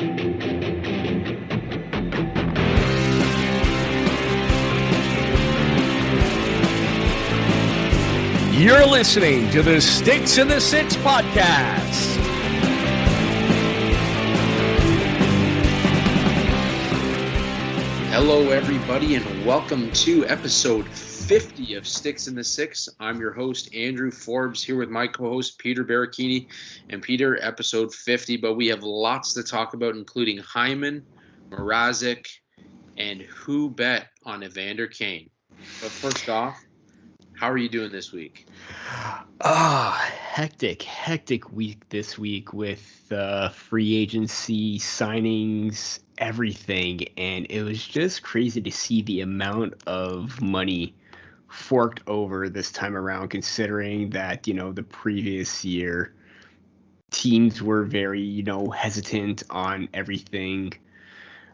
You're listening to the Sticks in the Six podcast. Hello, everybody, and welcome to episode 50 of Sticks in the Six. I'm your host, Andrew Forbes, here with my co host, Peter Baracchini. And Peter, episode 50, but we have lots to talk about, including Hyman, Mrazek, and who bet on Evander Kane. But first off, how are you doing this week? Ah, oh, hectic, hectic week this week with uh, free agency signings, everything, and it was just crazy to see the amount of money forked over this time around. Considering that you know the previous year teams were very you know hesitant on everything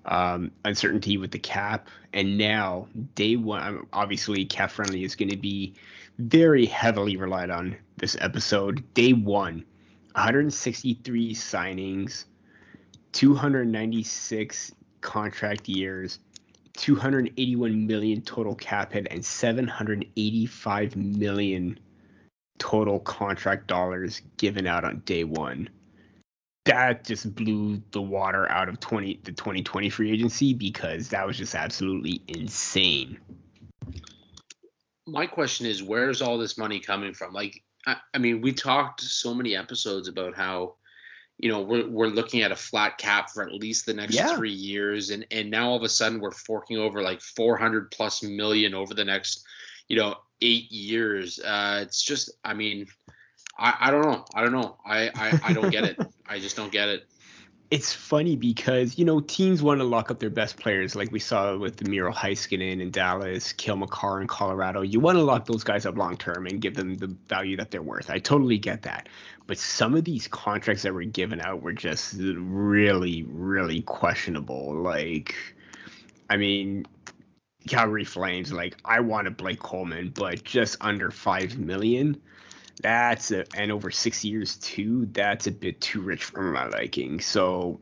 um, uncertainty with the cap. And now, day one, obviously, cap friendly is going to be very heavily relied on this episode. Day one, 163 signings, 296 contract years, 281 million total cap hit, and 785 million total contract dollars given out on day one that just blew the water out of 20 the 2020 free agency because that was just absolutely insane. My question is where's all this money coming from? Like I, I mean, we talked so many episodes about how you know we're we're looking at a flat cap for at least the next yeah. 3 years and and now all of a sudden we're forking over like 400 plus million over the next you know 8 years. Uh it's just I mean I, I don't know. I don't know. I, I, I don't get it. I just don't get it. It's funny because, you know, teams want to lock up their best players, like we saw with the Miro Heiskanen in Dallas, Cale Makar in Colorado. You want to lock those guys up long term and give them the value that they're worth. I totally get that. But some of these contracts that were given out were just really, really questionable. Like, I mean, Calgary Flames, like, I wanted Blake Coleman, but just under five million that's a, and over six years too. That's a bit too rich for my liking. So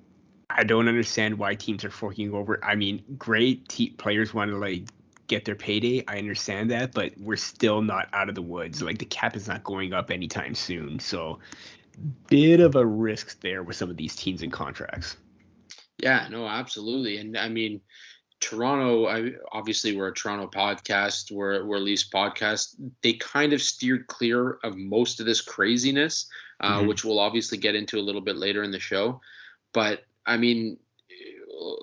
I don't understand why teams are forking over. I mean, great te- players want to like get their payday. I understand that, but we're still not out of the woods. Like the cap is not going up anytime soon. So bit of a risk there with some of these teams and contracts. Yeah, no, absolutely. And I mean, Toronto, I, obviously, we're a Toronto podcast, we're, we're Leafs podcast. They kind of steered clear of most of this craziness, uh, mm-hmm. which we'll obviously get into a little bit later in the show. But I mean,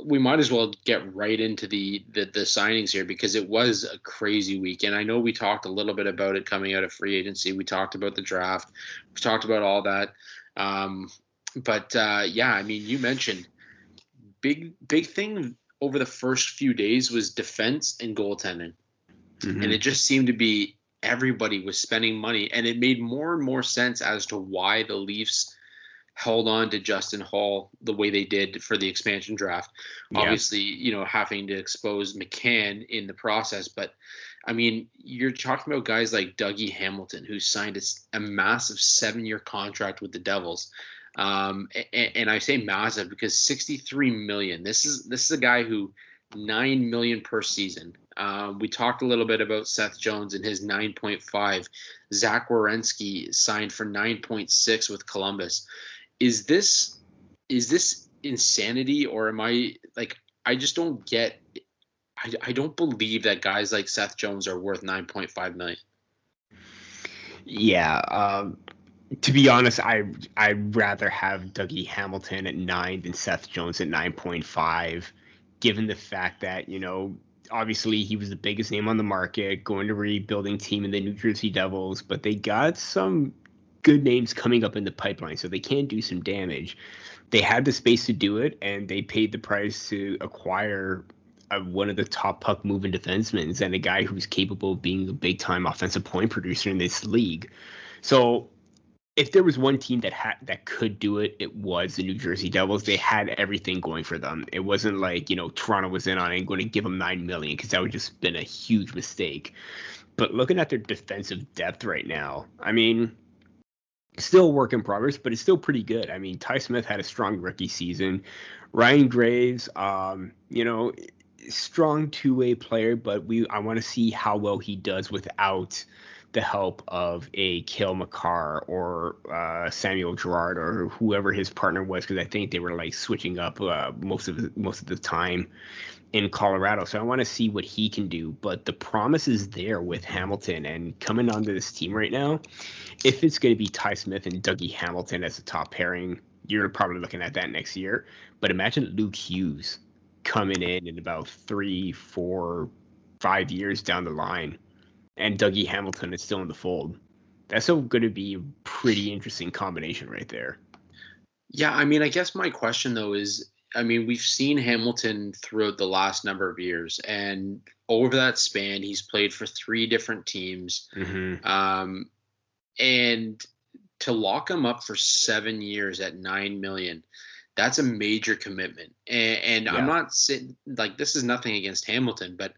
we might as well get right into the, the, the signings here because it was a crazy week, and I know we talked a little bit about it coming out of free agency. We talked about the draft, we talked about all that. Um, but uh, yeah, I mean, you mentioned big big thing over the first few days was defense and goaltending. Mm-hmm. And it just seemed to be everybody was spending money. And it made more and more sense as to why the Leafs held on to Justin Holl the way they did for the expansion draft. Yeah. Obviously, you know, having to expose McCann in the process. But I mean, you're talking about guys like Dougie Hamilton, who signed a, a massive seven year contract with the Devils. Um, and, and I say massive because 63 million. This is this is a guy who nine million per season. Um, we talked a little bit about Seth Jones and his 9.5. Zach Werenski signed for 9.6 with Columbus. Is this is this insanity or am I like I just don't get I, I don't believe that guys like Seth Jones are worth 9.5 million. Yeah, um, to be honest, I I'd rather have Dougie Hamilton at nine than Seth Jones at nine point five, given the fact that you know obviously he was the biggest name on the market, going to rebuilding team in the New Jersey Devils, but they got some good names coming up in the pipeline, so they can do some damage. They had the space to do it, and they paid the price to acquire a, one of the top puck moving defensemen and a guy who's capable of being a big time offensive point producer in this league. So if there was one team that had that could do it, it was the New Jersey Devils. They had everything going for them. It wasn't like you know Toronto was in on it and going to give them nine million because that would just been a huge mistake. But looking at their defensive depth right now, I mean, still work in progress, but it's still pretty good. I mean, Ty Smith had a strong rookie season. Ryan Graves, um, you know, strong two way player, but we I want to see how well he does without the help of a Cale Makar or uh, Samuel Girard or whoever his partner was, because I think they were like switching up uh, most of the, most of the time in Colorado. So I want to see what he can do. But the promise is there with Hamilton and coming onto this team right now. If it's going to be Ty Smith and Dougie Hamilton as a top pairing, you're probably looking at that next year. But imagine Luke Hughes coming in in about three, four, five years down the line, and Dougie Hamilton is still in the fold. That's going to be a pretty interesting combination right there. Yeah, I mean, I guess my question though is I mean, we've seen Hamilton throughout the last number of years, and over that span, he's played for three different teams. Mm-hmm. Um, and to lock him up for seven years at nine million, that's a major commitment. And, and yeah. I'm not saying like this is nothing against Hamilton, but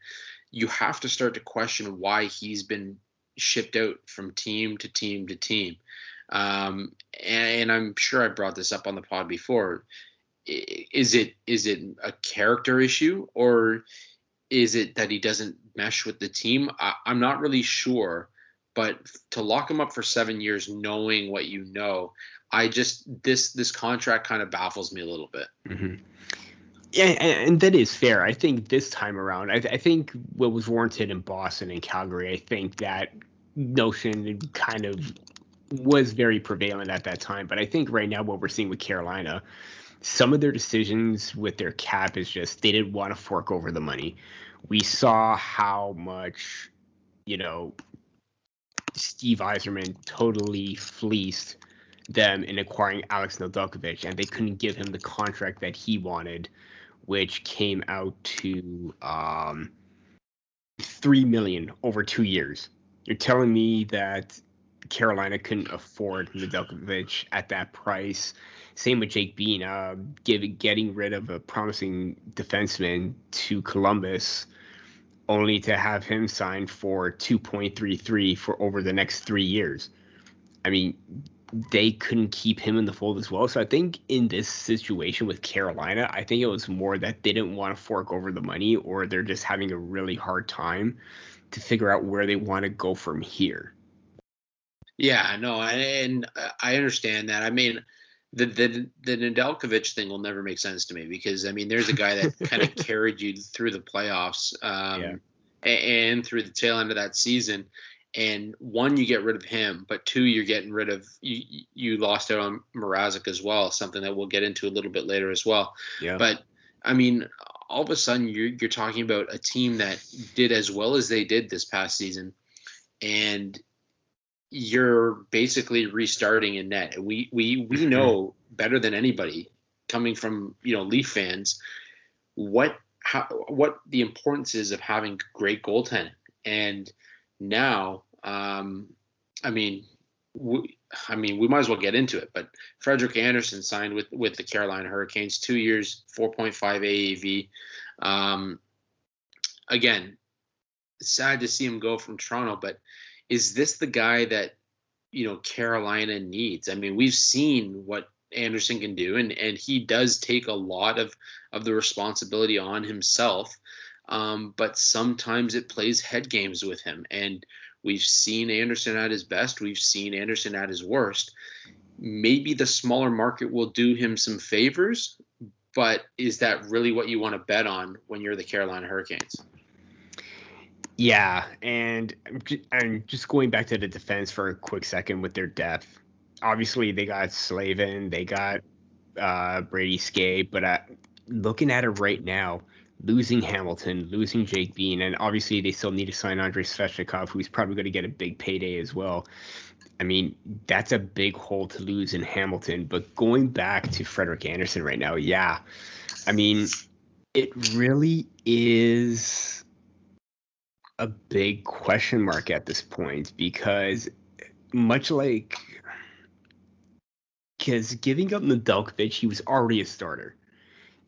you have to start to question why he's been shipped out from team to team to team. Um, and, and I'm sure I brought this up on the pod before is it is it a character issue or is it that he doesn't mesh with the team? I, am not really sure, but to lock him up for seven years, knowing what you know, I just this this contract kind of baffles me a little bit. Mm-hmm. Yeah, and, that is fair. I think this time around, I, I think what was warranted in Boston and Calgary, I think that notion kind of was very prevalent at that time. But I think right now, what we're seeing with Carolina some of their decisions with their cap is just they didn't want to fork over the money. We saw how much, you know, Steve Yzerman totally fleeced them in acquiring Alex Nedeljkovic, and they couldn't give him the contract that he wanted, which came out to um, three million over two years. You're telling me that Carolina couldn't afford Nedeljkovic at that price same with Jake Bean, uh, give, getting rid of a promising defenseman to Columbus, only to have him sign for 2.33 for over the next three years. I mean, they couldn't keep him in the fold as well. So I think in this situation with Carolina, I think it was more that they didn't want to fork over the money or they're just having a really hard time to figure out where they want to go from here. Yeah, no, and I understand that. I mean, the the the Nedeljkovic thing will never make sense to me because I mean there's a guy that kind of carried you through the playoffs um, yeah. and through the tail end of that season. And one, you get rid of him, but two, you're getting rid of you. You lost out on Mrazek as well, something that we'll get into a little bit later as well. Yeah. But I mean, all of a sudden, you're you're talking about a team that did as well as they did this past season, and you're basically restarting in net. We we we mm-hmm. know better than anybody coming from you know Leaf fans what how what the importance is of having great goaltending. And now, um, I mean, we, I mean, we might as well get into it. But Frederik Andersen signed with with the Carolina Hurricanes, two years, 4.5 AAV. Um, again, sad to see him go from Toronto, but is this the guy that you know Carolina needs? I mean, we've seen what Andersen can do, and and he does take a lot of of the responsibility on himself. Um, but sometimes it plays head games with him, and we've seen Andersen at his best. We've seen Andersen at his worst. Maybe the smaller market will do him some favors, but is that really what you want to bet on when you're the Carolina Hurricanes? Yeah, and and just going back to the defense for a quick second with their depth. Obviously, they got Slavin, they got uh, Brady Skjei, but uh, looking at it right now, losing Hamilton, losing Jake Bean, and obviously they still need to sign Andrei Svechnikov, who's probably going to get a big payday as well. I mean, that's a big hole to lose in Hamilton. But going back to Frederik Andersen right now, yeah, I mean, it really is a big question mark at this point because much like because giving up Nedeljkovic, he was already a starter.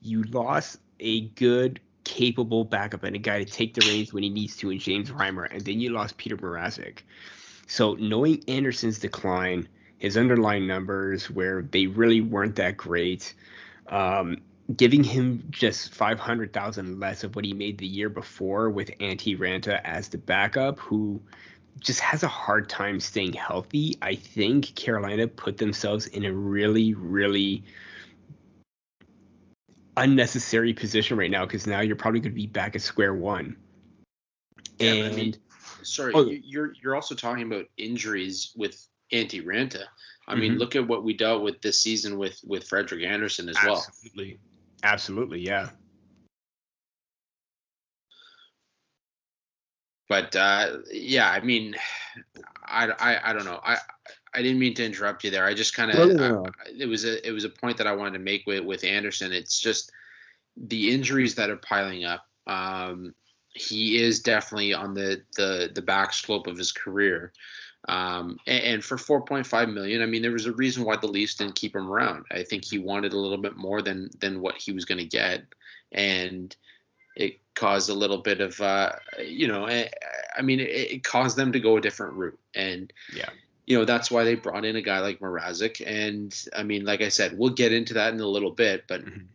You lost a good, capable backup and a guy to take the reins when he needs to in James Reimer, and then you lost Peter Mrazek. So knowing Andersen's decline, his underlying numbers where they really weren't that great. Um, giving him just 500,000 less of what he made the year before with Antti Raanta as the backup, who just has a hard time staying healthy. I think Carolina put themselves in a really, really unnecessary position right now because now you're probably going to be back at square one. Yeah, and I mean, sorry, oh, you're you're also talking about injuries with Antti Raanta. I mm-hmm. mean, look at what we dealt with this season with with Frederik Andersen as Absolutely. well. Absolutely, absolutely, yeah. But uh, yeah, I mean, I, I, I don't know. I I didn't mean to interrupt you there. I just kind of no, no, no. it was a it was a point that I wanted to make with with Andersen. It's just the injuries that are piling up. Um, he is definitely on the the the back slope of his career. Um, and, and, for 4.5 million, I mean, there was a reason why the Leafs didn't keep him around. I think he wanted a little bit more than than what he was going to get, and it caused a little bit of, uh, you know, I, eh, I mean, it, it, caused them to go a different route. And yeah, you know, that's why they brought in a guy like Mrazek. And I mean, like I said, we'll get into that in a little bit, but. Mm-hmm.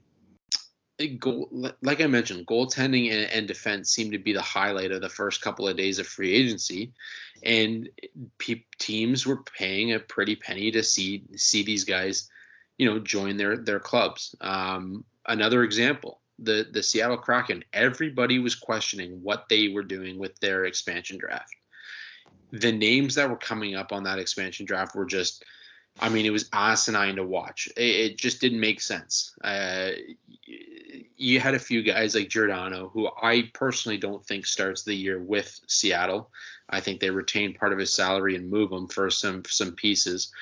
Goal, like I mentioned, goaltending and, and defense seem to be the highlight of the first couple of days of free agency, and pe- teams were paying a pretty penny to see see these guys, you know, join their their clubs. Um, another example, the the Seattle Kraken, everybody was questioning what they were doing with their expansion draft. The names that were coming up on that expansion draft were just, I mean, it was asinine to watch. It, it just didn't make sense. Uh, you had a few guys like Giordano, who I personally don't think starts the year with Seattle. I think they retain part of his salary and move him for some some pieces,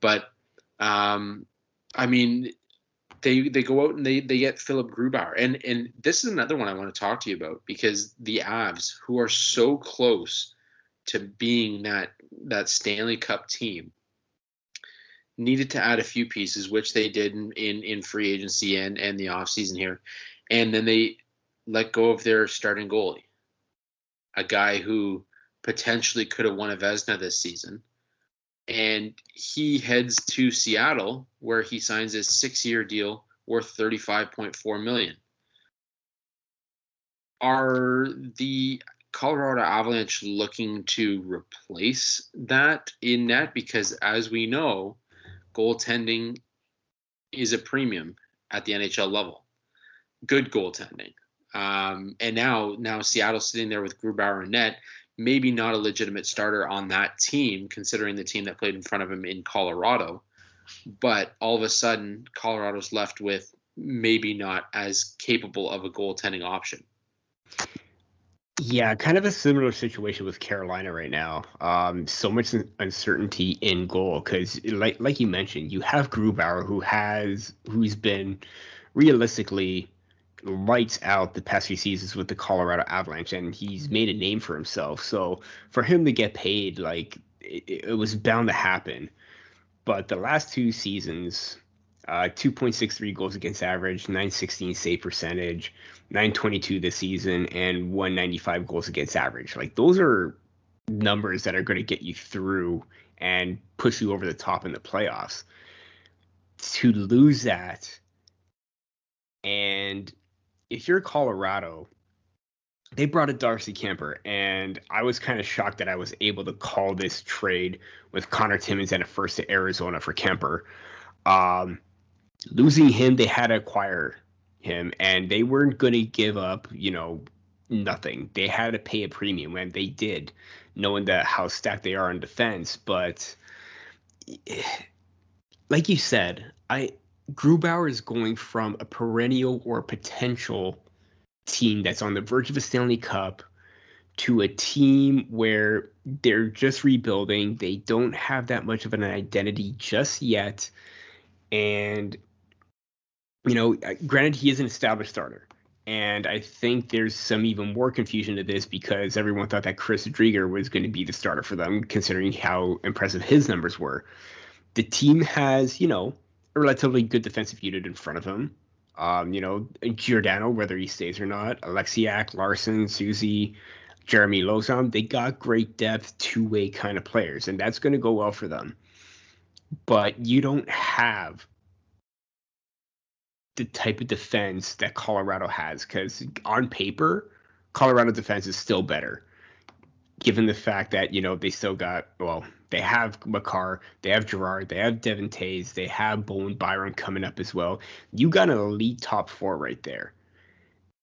but um, I mean, they they go out and they they get Philip Grubauer. And and this is another one I want to talk to you about because the Avs, who are so close to being that that Stanley Cup team, needed to add a few pieces, which they did in in, in free agency and and the offseason here. And then they let go of their starting goalie, a guy who potentially could have won a Vezina this season and he heads to Seattle where he signs a six-year deal worth 35.4 million. Are the Colorado Avalanche looking to replace that in net? Because as we know, goaltending is a premium at the NHL level. Good goaltending. Um, and now, now Seattle's sitting there with Grubauer and net maybe not a legitimate starter on that team, considering the team that played in front of him in Colorado. But all of a sudden, Colorado's left with maybe not as capable of a goaltending option. Yeah, kind of a similar situation with Carolina right now. Um, so much uncertainty in goal because, like like you mentioned, you have Grubauer who has who's been realistically lights out the past few seasons with the Colorado Avalanche, and he's made a name for himself. So for him to get paid, like it, it was bound to happen. But the last two seasons, uh, 2.63 goals against average, 916 save percentage, 922 this season, and 195 goals against average. Like those are numbers that are going to get you through and push you over the top in the playoffs. To lose that and if you're Colorado, they brought a Darcy Kuemper, and I was kind of shocked that I was able to call this trade with Connor Timmins and a first to Arizona for Kuemper. Um, losing him, they had to acquire him, and they weren't going to give up, you know, nothing. They had to pay a premium, and they did, knowing that how stacked they are in defense. But like you said, I Grubauer is going from a perennial or potential team that's on the verge of a Stanley Cup to a team where they're just rebuilding. They don't have that much of an identity just yet. And, you know, granted, he is an established starter. And I think there's some even more confusion to this because everyone thought that Chris Driedger was going to be the starter for them, considering how impressive his numbers were. The team has, you know, a relatively good defensive unit in front of him. Um, you know, Giordano, whether he stays or not, Oleksiak, Larsson, Soucy, Jeremy Lauzon, they got great depth, two way kind of players, and that's going to go well for them. but you don't have the type of defense that Colorado has because on paper, Colorado defense is still better, given the fact that you know they still got well, they have Makar, they have Girard, they have Devon Toews, they have Bowen Byram coming up as well. You got an elite top four right there.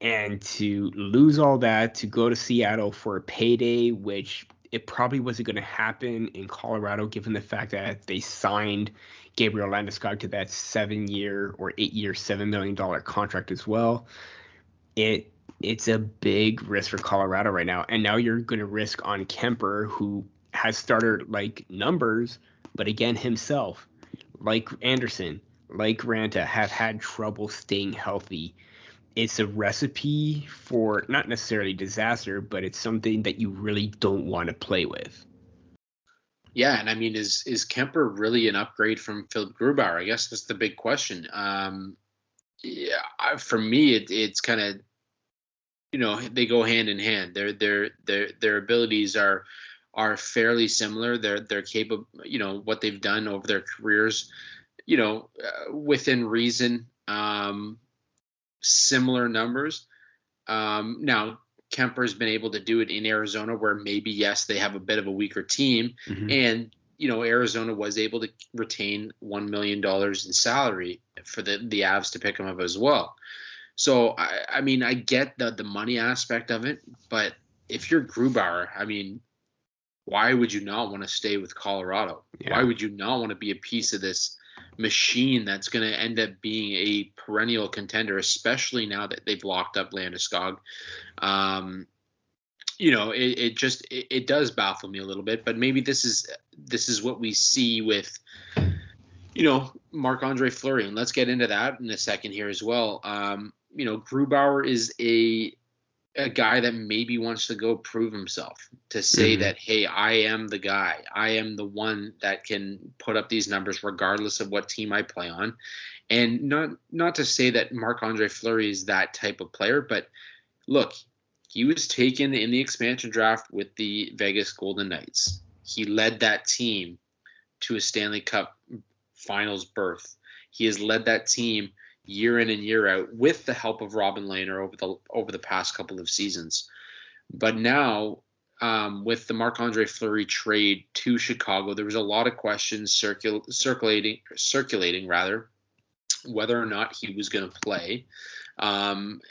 And to lose all that, to go to Seattle for a payday, which it probably wasn't going to happen in Colorado, given the fact that they signed Gabriel Landeskog to that seven-year or eight-year, seven million dollar contract as well. It it's a big risk for Colorado right now, and now you're going to risk on Kuemper, who has started like numbers, but again himself, like Andersen, like Raanta, have had trouble staying healthy. It's a recipe for not necessarily disaster, but it's something that you really don't want to play with. Yeah, and I mean, is is Kuemper really an upgrade from Philip Grubauer? I guess that's the big question. Um, yeah, for me, it, it's kind of, you know, they go hand in hand. Their their their their abilities are are fairly similar. They're they're capable, you know, what they've done over their careers, you know, uh, within reason, um, similar numbers. Um, now, Kuemper's been able to do it in Arizona, where maybe yes they have a bit of a weaker team, mm-hmm. and you know Arizona was able to retain one million dollars in salary for the the Avs to pick him up as well. So I, I mean I get the the money aspect of it, but if you're Grubauer, I mean, why would you not want to stay with Colorado? Yeah. Why would you not want to be a piece of this machine that's going to end up being a perennial contender, especially now that they've locked up Landeskog. Um, you know, it, it just it, it, does baffle me a little bit, but maybe this is this is what we see with, you know, Marc Andre Fleury, and let's get into that in a second here as well. Um, you know, Grubauer is a a guy that maybe wants to go prove himself to say mm-hmm. that hey i am the guy. I am the one that can put up these numbers regardless of what team i play on. And not not to say that marc andre fleury is that type of player but look he was taken in the expansion draft with the vegas golden knights. He led that team to a stanley cup finals berth. He has led that team year in and year out with the help of Robin Lehner over the over the past couple of seasons. But now, um, with the Marc Andre Fleury trade to Chicago, there was a lot of questions circul- circulating circulating rather whether or not he was going to play. Um,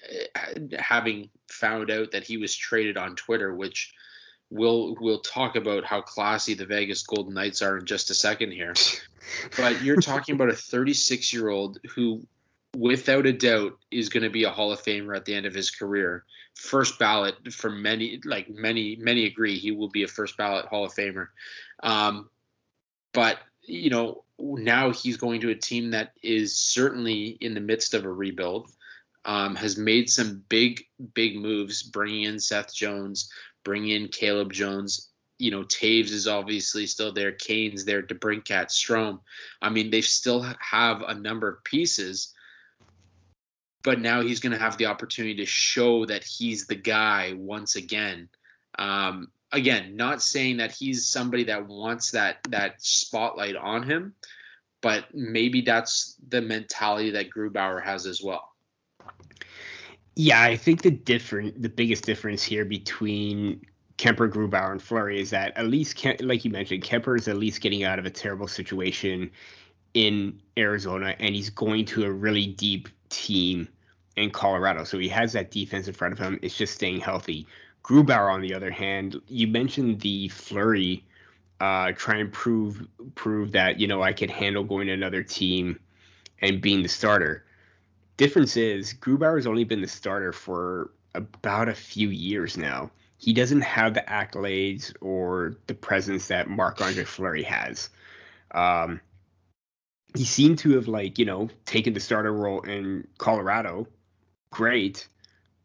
having found out that he was traded on Twitter, which we'll we'll talk about how classy the Vegas Golden Knights are in just a second here. but you're talking about a 36 year old who without a doubt is going to be a Hall of Famer at the end of his career. First ballot for many, like many, many agree he will be a first ballot Hall of Famer. Um, but you know, now he's going to a team that is certainly in the midst of a rebuild. Um, has made some big, big moves, bringing in Seth Jones, bringing in Caleb Jones. You know, Toews is obviously still there. Kane's there. DeBrincat, Strome. I mean, they still have a number of pieces but now he's going to have the opportunity to show that he's the guy once again. Um, again, not saying that he's somebody that wants that that spotlight on him, but maybe that's the mentality that Grubauer has as well. Yeah, I think the different, the biggest difference here between Kuemper, Grubauer, and Fleury is that at least, like you mentioned, Kuemper is at least getting out of a terrible situation in Arizona, and he's going to a really deep team in Colorado. So he has that defense in front of him. It's just staying healthy. Grubauer, on the other hand, you mentioned the Fleury, uh, try and prove prove that you know I could handle going to another team and being the starter. Difference is Grubauer's only been the starter for about a few years now. He doesn't have the accolades or the presence that Marc Andre Fleury has. Um, he seemed to have like you know taken the starter role in Colorado, great,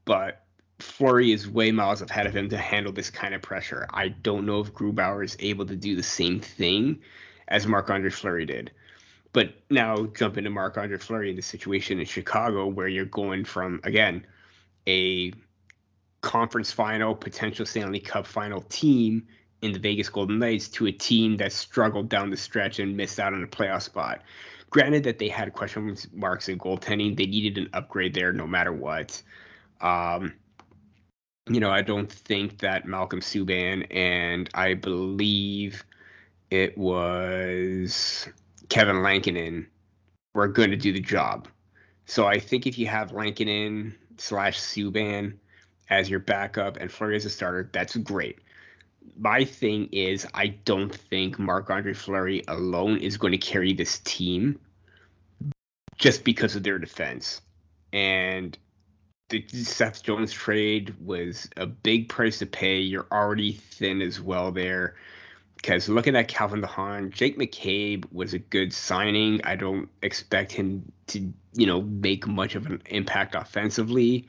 but Fleury is way miles ahead of him to handle this kind of pressure. I don't know if Grubauer is able to do the same thing as Marc Andre Fleury did. But now jump into Marc Andre Fleury in the situation in Chicago where you're going from again a conference final, potential Stanley Cup final team in the Vegas Golden Knights to a team that struggled down the stretch and missed out on a playoff spot. Granted that they had question marks in goaltending, they needed an upgrade there no matter what. Um, you know, I don't think that Malcolm Subban and I believe it was Kevin Lankinen were going to do the job. So I think if you have Lankinen slash Subban as your backup and Fleury as a starter, that's great my thing is I don't think Marc Andre Fleury alone is going to carry this team just because of their defense. And the Seth Jones trade was a big price to pay. You're already thin as well there. Because looking at Calvin DeHaan, Jake McCabe was a good signing. I don't expect him to, you know, make much of an impact offensively.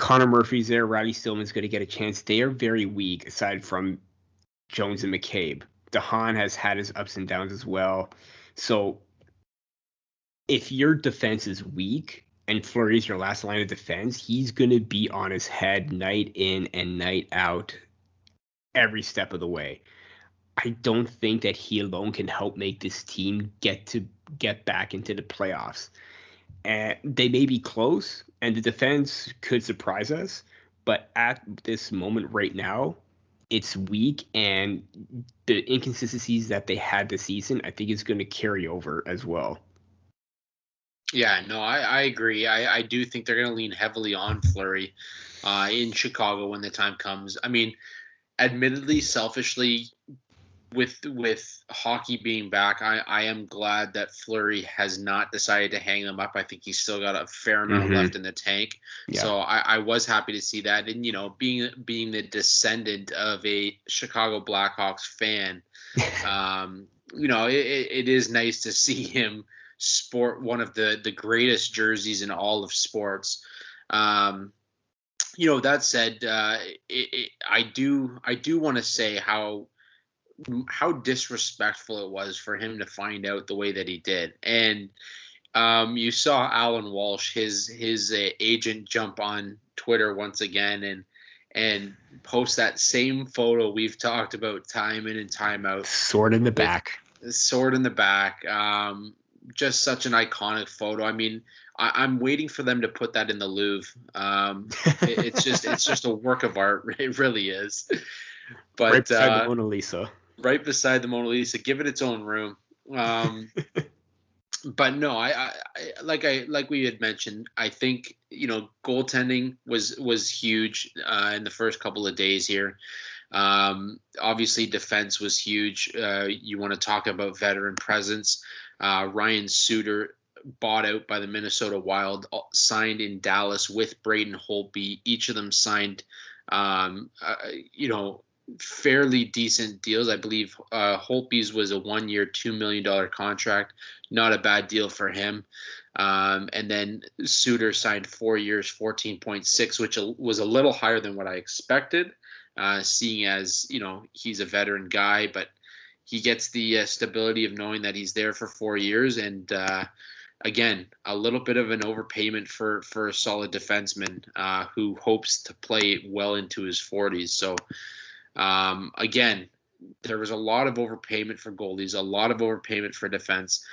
Connor Murphy's there. Riley Stillman's going to get a chance. They are very weak aside from Jones and McCabe. DeHaan has had his ups and downs as well. So if your defense is weak and Fleury's your last line of defense, he's going to be on his head night in and night out every step of the way. I don't think that he alone can help make this team get to get back into the playoffs and they may be close, and the defense could surprise us. But at this moment right now, it's weak, and the inconsistencies that they had this season, I think, is going to carry over as well. Yeah, no, I, I agree. I, I do think they're going to lean heavily on Fleury uh, in Chicago when the time comes. I mean, admittedly, selfishly, with with hockey being back, I, I am glad that Fleury has not decided to hang them up. I think he's still got a fair amount mm-hmm. left in the tank. Yeah. So I, I was happy to see that. And you know, being being the descendant of a Chicago Blackhawks fan, um, you know, it, it is nice to see him sport one of the the greatest jerseys in all of sports. Um, you know, that said, uh, it, it, I do I do want to say how how disrespectful it was for him to find out the way that he did. And um, you saw Alan Walsh, his his uh, agent, jump on Twitter once again and and post that same photo we've talked about time in and time out. Sword in the back. Sword in the back. Um, just such an iconic photo. I mean, I, am waiting for them to put that in the Louvre. Um, it, it's just it's just a work of art. It really is. But right beside uh, the Mona Lisa right beside the Mona Lisa. Give it its own room. Um, but no, I, I, like I like we had mentioned. I think you know goaltending was was huge uh, in the first couple of days here. Um, obviously, defense was huge. Uh, you want to talk about veteran presence. Uh, Ryan Suter bought out by the Minnesota Wild, uh, signed in Dallas with Braden Holtby. Each of them signed, um, uh, you know, fairly decent deals. I believe uh, Holtby's was a one-year, two million dollar contract. Not a bad deal for him. Um, and then Suter signed four years, fourteen point six, which was a little higher than what I expected. Uh, seeing as you know he's a veteran guy, but he gets the uh, stability of knowing that he's there for four years and. Uh, again, a little bit of an overpayment for for a solid defenseman uh, who hopes to play well into his 40s. So um, again, there was a lot of overpayment for goalies, a lot of overpayment for defense,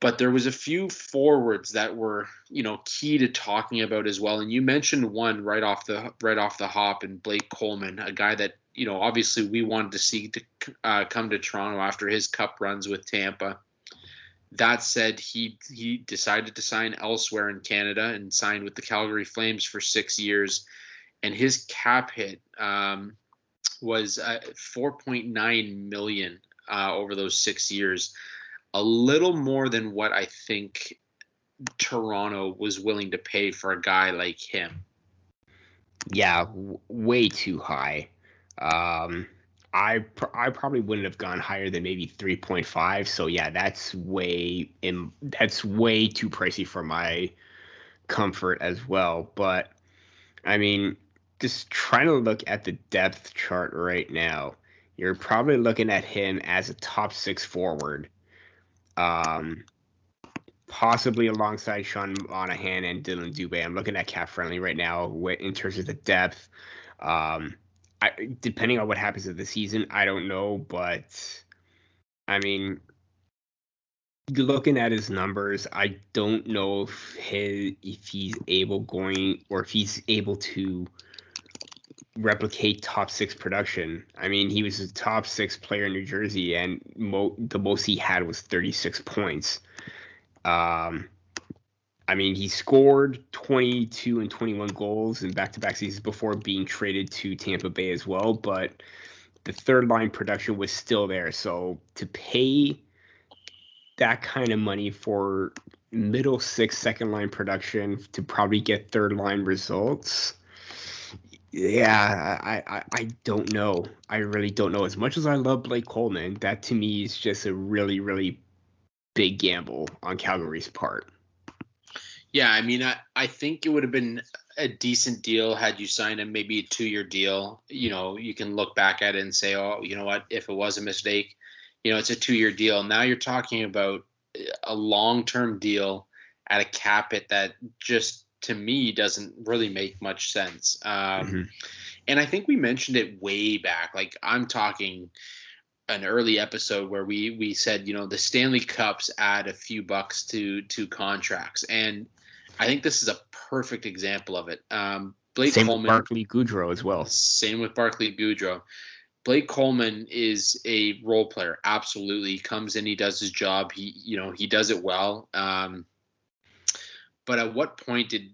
but there was a few forwards that were, you know, key to talking about as well. And you mentioned one right off the right off the hop, and Blake Coleman, a guy that you know obviously we wanted to see to uh, come to Toronto after his Cup runs with Tampa. That said, he he decided to sign elsewhere in Canada and signed with the Calgary Flames for six years, and his cap hit. Um, was uh, 4.9 million uh, over those six years, a little more than what I think Toronto was willing to pay for a guy like him. Yeah, w- way too high. Um, I pr- I probably wouldn't have gone higher than maybe 3.5. So yeah, that's way in that's way too pricey for my comfort as well. But I mean, just trying to look at the depth chart right now, you're probably looking at him as a top six forward. Um, possibly alongside Sean Monahan and Dillon Dubé. I'm looking at cap friendly right now in terms of the depth. Um, I, depending on what happens in the season, I don't know, but I mean, looking at his numbers, I don't know if his, if he's able going or if he's able to replicate top six production. I mean, he was a top six player in New Jersey, and mo- the most he had was 36 points. Um, I mean, he scored 22 and 21 goals in back to back seasons before being traded to Tampa Bay as well, but the third line production was still there. So to pay that kind of money for middle six, second line production to probably get third line results. Yeah, I, I, I don't know. I really don't know. As much as I love Blake Coleman, that to me is just a really, really big gamble on Calgary's part. Yeah, I mean, I, I think it would have been a decent deal had you signed him, maybe a two year deal. You know, you can look back at it and say, oh, you know what, if it was a mistake, you know, it's a two year deal. Now you're talking about a long term deal at a cap it that just to me doesn't really make much sense. Um, mm-hmm. And I think we mentioned it way back. Like I'm talking an early episode where we we said you know the Stanley Cups add a few bucks to to contracts, and I think this is a perfect example of it. Um, Blake same Coleman, with Barclay Goodrow as well. Same with Barclay Goodrow. Blake Coleman is a role player. Absolutely, he comes in, he does his job. He, you know, he does it well. Um, but at what point did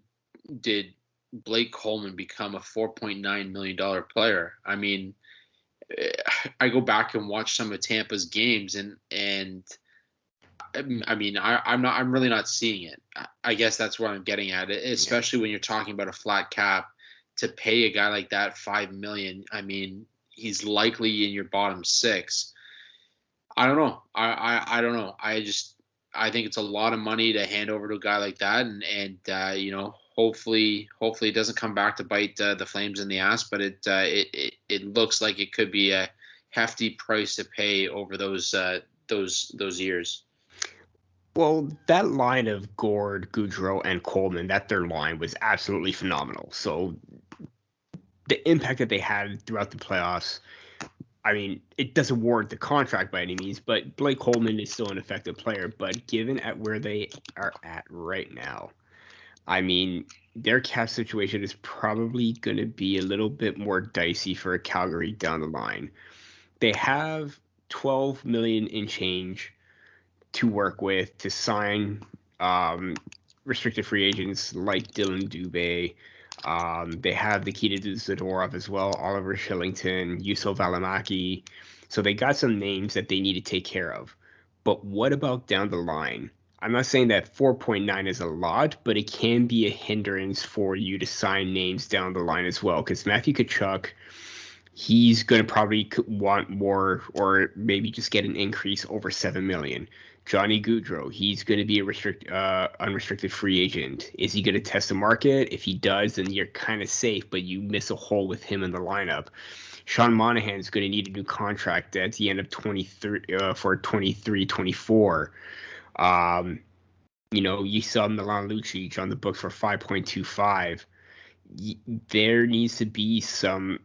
did Blake Coleman become a 4.9 million dollar player? I mean, I go back and watch some of Tampa's games, and and I mean, I, am not. I'm really not seeing it. I guess that's where I'm getting at it, especially when you're talking about a flat cap to pay a guy like that five million. I mean, he's likely in your bottom six. I don't know. I, I, I don't know. I just I think it's a lot of money to hand over to a guy like that, and and uh, you know, hopefully hopefully it doesn't come back to bite uh, the Flames in the ass, but it, uh, it it it looks like it could be a hefty price to pay over those uh, those those years. Well, that line of Gourde, Goodrow, and Coleman, that third line was absolutely phenomenal. So the impact that they had throughout the playoffs, I mean, it doesn't warrant the contract by any means, but Blake Coleman is still an effective player. But given at where they are at right now, I mean, their cap situation is probably going to be a little bit more dicey for Calgary down the line. They have 12 million in change to work with to sign um, restricted free agents like Dillon Dubé. Um, they have Nikita Zadorov as well, Oliver Kylington, Juuso Valimaki. So they got some names that they need to take care of. But what about down the line? I'm not saying that 4.9 is a lot, but it can be a hindrance for you to sign names down the line as well. Because Matthew Tkachuk, he's going to probably want more, or maybe just get an increase over seven million. Johnny Gaudreau, he's going to be a restrict, uh, unrestricted free agent. Is he going to test the market? If he does, then you're kind of safe, but you miss a hole with him in the lineup. Sean Monahan is going to need a new contract at the end of 23 uh, for 23 24. Um, you know, you saw Milan Lucic on the books for 5.25. There needs to be some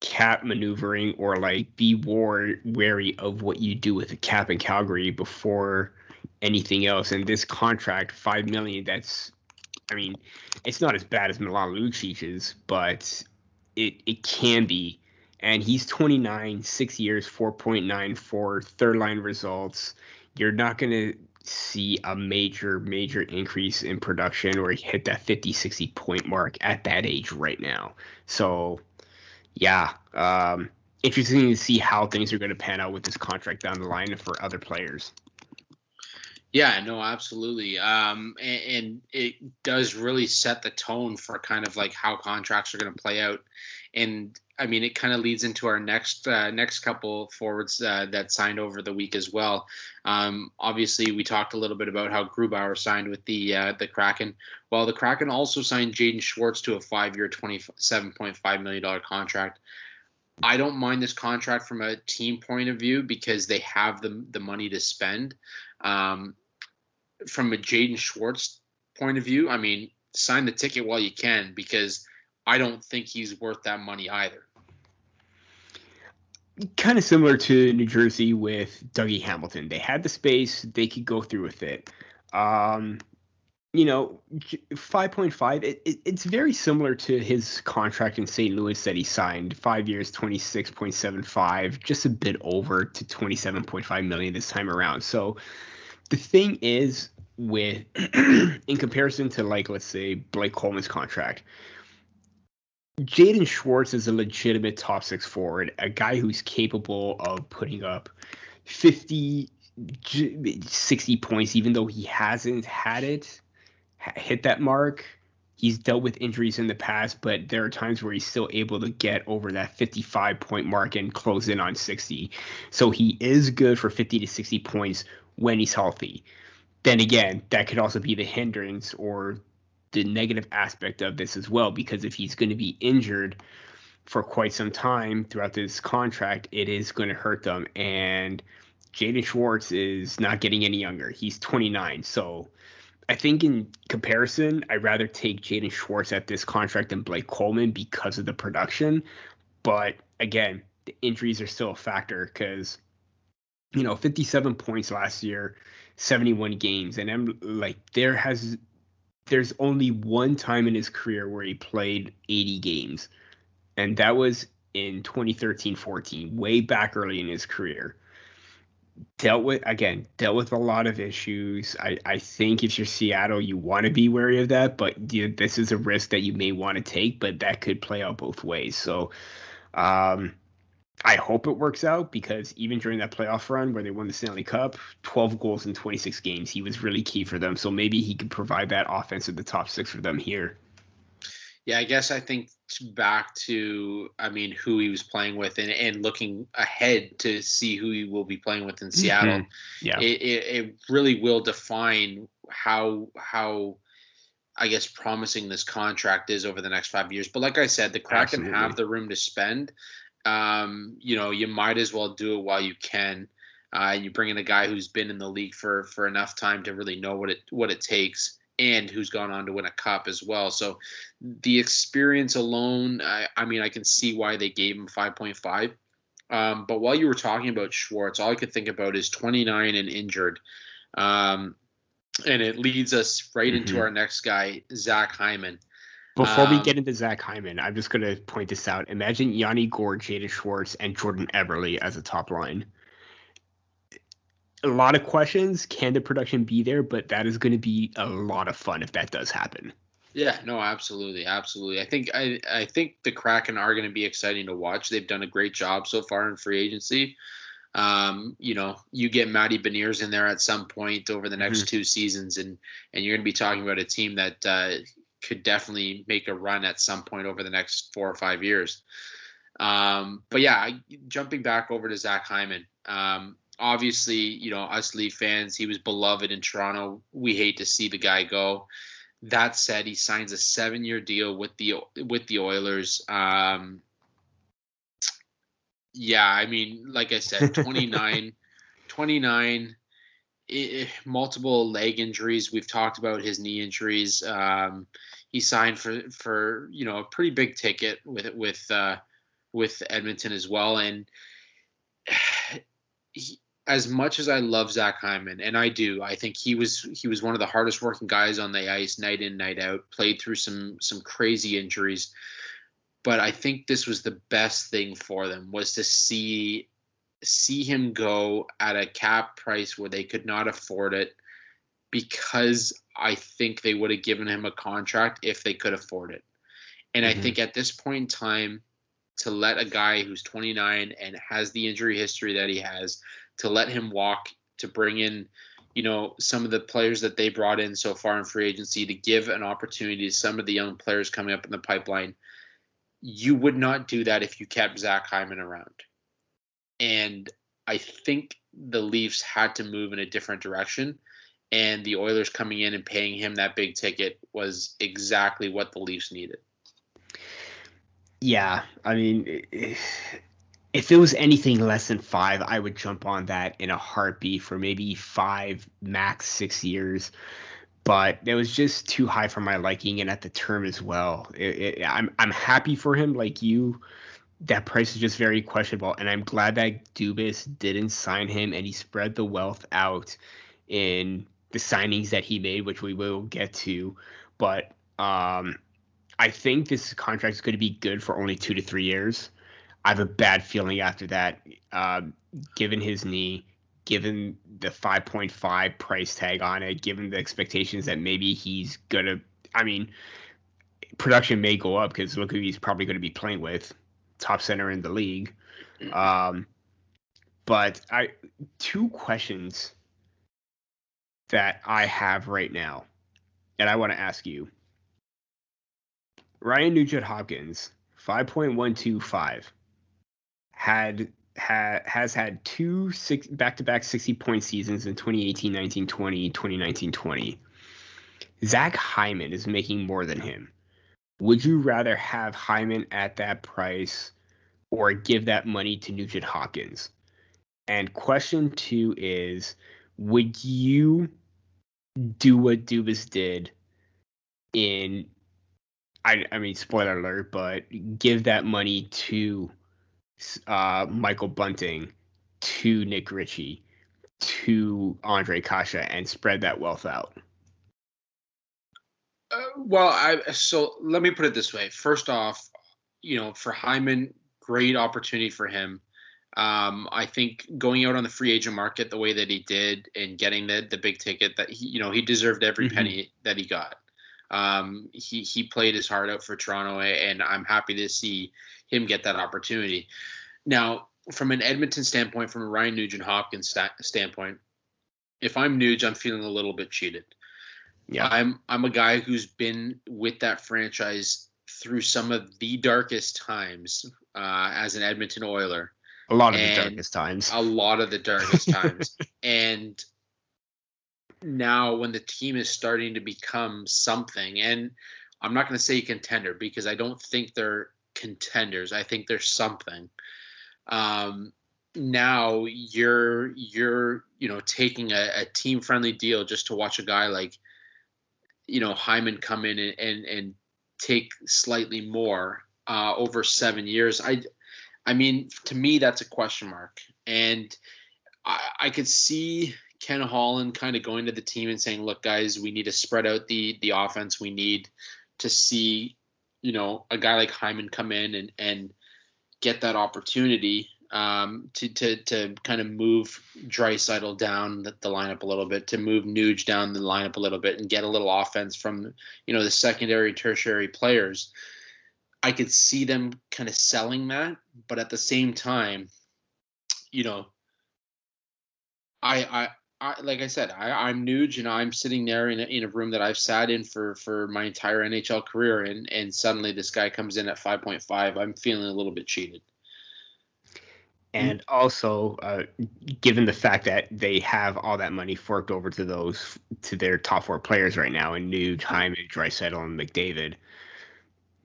cap maneuvering or like be war wary of what you do with the cap in Calgary before anything else. And this contract, five million, that's I mean, it's not as bad as Milan Lucic's, but it it can be. And he's 29, six years, 4.9 for third line results. You're not gonna see a major, major increase in production or hit that 50, 60 point mark at that age right now. So yeah, um, interesting to see how things are going to pan out with this contract down the line for other players. Yeah, no, absolutely. Um, and, and, it does really set the tone for kind of like how contracts are going to play out. And I mean, it kind of leads into our next uh, next couple forwards uh, that signed over the week as well. Um, obviously, we talked a little bit about how Grubauer signed with the uh, the Kraken. Well, the Kraken also signed Jaden Schwartz to a five-year, twenty-seven point five million dollar contract. I don't mind this contract from a team point of view because they have the the money to spend. Um, from a Jaden Schwartz point of view, I mean, sign the ticket while you can because I don't think he's worth that money either. kind of similar to New Jersey with Dougie Hamilton. They had the space, they could go through with it. Um, you know, 5.5, it, it, it's very similar to his contract in St. Louis that he signed. Five years, 26.75, just a bit over to 27.5 million this time around. So the thing is, with in comparison to like let's say Blake Coleman's contract, Jaden Schwartz is a legitimate top six forward, a guy who's capable of putting up 50, 60 points, even though he hasn't had it hit that mark. He's dealt with injuries in the past, but there are times where he's still able to get over that 55 point mark and close in on 60. So he is good for 50 to 60 points when he's healthy. Then again, that could also be the hindrance or the negative aspect of this as well, because if he's going to be injured for quite some time throughout this contract, it is going to hurt them. And Jaden Schwartz is not getting any younger. He's 29. So I think in comparison, I'd rather take Jaden Schwartz at this contract than Blake Coleman because of the production. But again, the injuries are still a factor because, you know, 57 points last year, 71 games. And I'm like, there has, there's only one time in his career where he played 80 games. And that was in 2013 14, way back early in his career dealt with again dealt with a lot of issues i i think if you're seattle you want to be wary of that but you, this is a risk that you may want to take but that could play out both ways so um i hope it works out because even during that playoff run where they won the stanley cup 12 goals in 26 games he was really key for them so maybe he could provide that offense at the top six for them here yeah, I guess I think back to, I mean, who he was playing with and, and looking ahead to see who he will be playing with in Seattle. Mm-hmm. Yeah. It, it, it, really will define how, how, I guess, promising this contract is over the next five years. But like I said, the Kraken Absolutely. have the room to spend. Um, you know, you might as well do it while you can. Uh, and you bring in a guy who's been in the league for for enough time to really know what it what it takes and who's gone on to win a cup as well. So the experience alone, I, I mean, I can see why they gave him 5.5. Um, but while you were talking about Schwartz, all I could think about is 29 and injured. Um, and it leads us right mm-hmm. into our next guy, Zach Hyman. Before um, we get into Zach Hyman, I'm just going to point this out. Imagine Yanni Gourde, Jaden Schwartz, and Jordan Eberle as a top line a lot of questions. Can the production be there? But that is going to be a lot of fun if that does happen. Yeah, no, absolutely, absolutely. I think I I think the Kraken are going to be exciting to watch. They've done a great job so far in free agency. Um, you know, you get Matty Beniers in there at some point over the next mm-hmm. two seasons, and and you're going to be talking about a team that uh, could definitely make a run at some point over the next four or five years. Um, but yeah, jumping back over to Zach Hyman, um, obviously, you know, us Leaf fans, he was beloved in Toronto. We hate to see the guy go. That said, he signs a seven-year deal with the with the Oilers. Um, yeah, I mean, like I said, 29, 29, multiple leg injuries. We've talked about his knee injuries. Um, he signed for for you know a pretty big ticket with with uh, with Edmonton as well, and he, as much as I love Zach Hyman, and I do, I think he was he was one of the hardest working guys on the ice, night in, night out. Played through some some crazy injuries, but I think this was the best thing for them was to see see him go at a cap price where they could not afford it, because I think they would have given him a contract if they could afford it. And mm-hmm. I think at this point in time, to let a guy who's 29 and has the injury history that he has to let him walk, to bring in, you know, some of the players that they brought in so far in free agency, to give an opportunity to some of the young players coming up in the pipeline. You would not do that if you kept Zach Hyman around. And I think the Leafs had to move in a different direction. And the Oilers coming in and paying him that big ticket was exactly what the Leafs needed. Yeah, I mean, if it was anything less than five, I would jump on that in a heartbeat for maybe five, max six years. But it was just too high for my liking, and at the term as well. It, it, I'm I'm happy for him, like you, that price is just very questionable. And I'm glad that Dubas didn't sign him and he spread the wealth out in the signings that he made, which we will get to. But um, I think this contract is going to be good for only two to three years. I have a bad feeling after that, uh, given his knee, given the 5.5 price tag on it, given the expectations that maybe he's going to. I mean, production may go up because look who he's probably going to be playing with, top center in the league. Um, but I two questions that I have right now and I want to ask you. Ryan Nugent Hopkins, 5.125, had had has had two six back-to-back 60 point seasons in 2018 19 20 2019 20 zach hyman is making more than him would you rather have hyman at that price or give that money to nugent hopkins and question two is would you do what dubas did in I, I mean spoiler alert but give that money to uh, Michael Bunting to Nick Ritchie to Ondrej Kase, and spread that wealth out? Uh, well, I so let me put it this way. First off, you know, for Hyman, great opportunity for him. Um, I think going out on the free agent market the way that he did and getting the the big ticket that he, you know, he deserved every mm-hmm. penny that he got. Um, he he played his heart out for Toronto, and I'm happy to see him get that opportunity. Now, from an Edmonton standpoint, from a Ryan Nugent Hopkins sta- standpoint, if I'm Nuge, I'm feeling a little bit cheated. Yeah, I'm I'm a guy who's been with that franchise through some of the darkest times uh, as an Edmonton Oiler. A lot of the darkest times. A lot of the darkest times, and now when the team is starting to become something, and I'm not going to say contender because I don't think they're contenders. I think they're something. Um, now you're you're you know taking a, a team friendly deal just to watch a guy like you know Hyman come in and and, and take slightly more uh, over seven years. I I mean to me that's a question mark, and I, I could see Ken Holland kind of going to the team and saying, "Look, guys, we need to spread out the the offense. We need to see, you know, a guy like Hyman come in and and get that opportunity um, to to to kind of move Draisaitl down the, the, lineup a little bit, to move Nuge down the lineup a little bit, and get a little offense from you know the secondary, tertiary players. I could see them kind of selling that, but at the same time, you know, I I. I, like I said, I, I'm Nuge and I'm sitting there in a, in a room that I've sat in for, for my entire NHL career, and, and suddenly this guy comes in at 5.5. I'm feeling a little bit cheated. Mm-hmm. and also uh, given the fact that they have all that money forked over to those to their top four players right now in Nuge, Hyman, Draisaitl, and McDavid,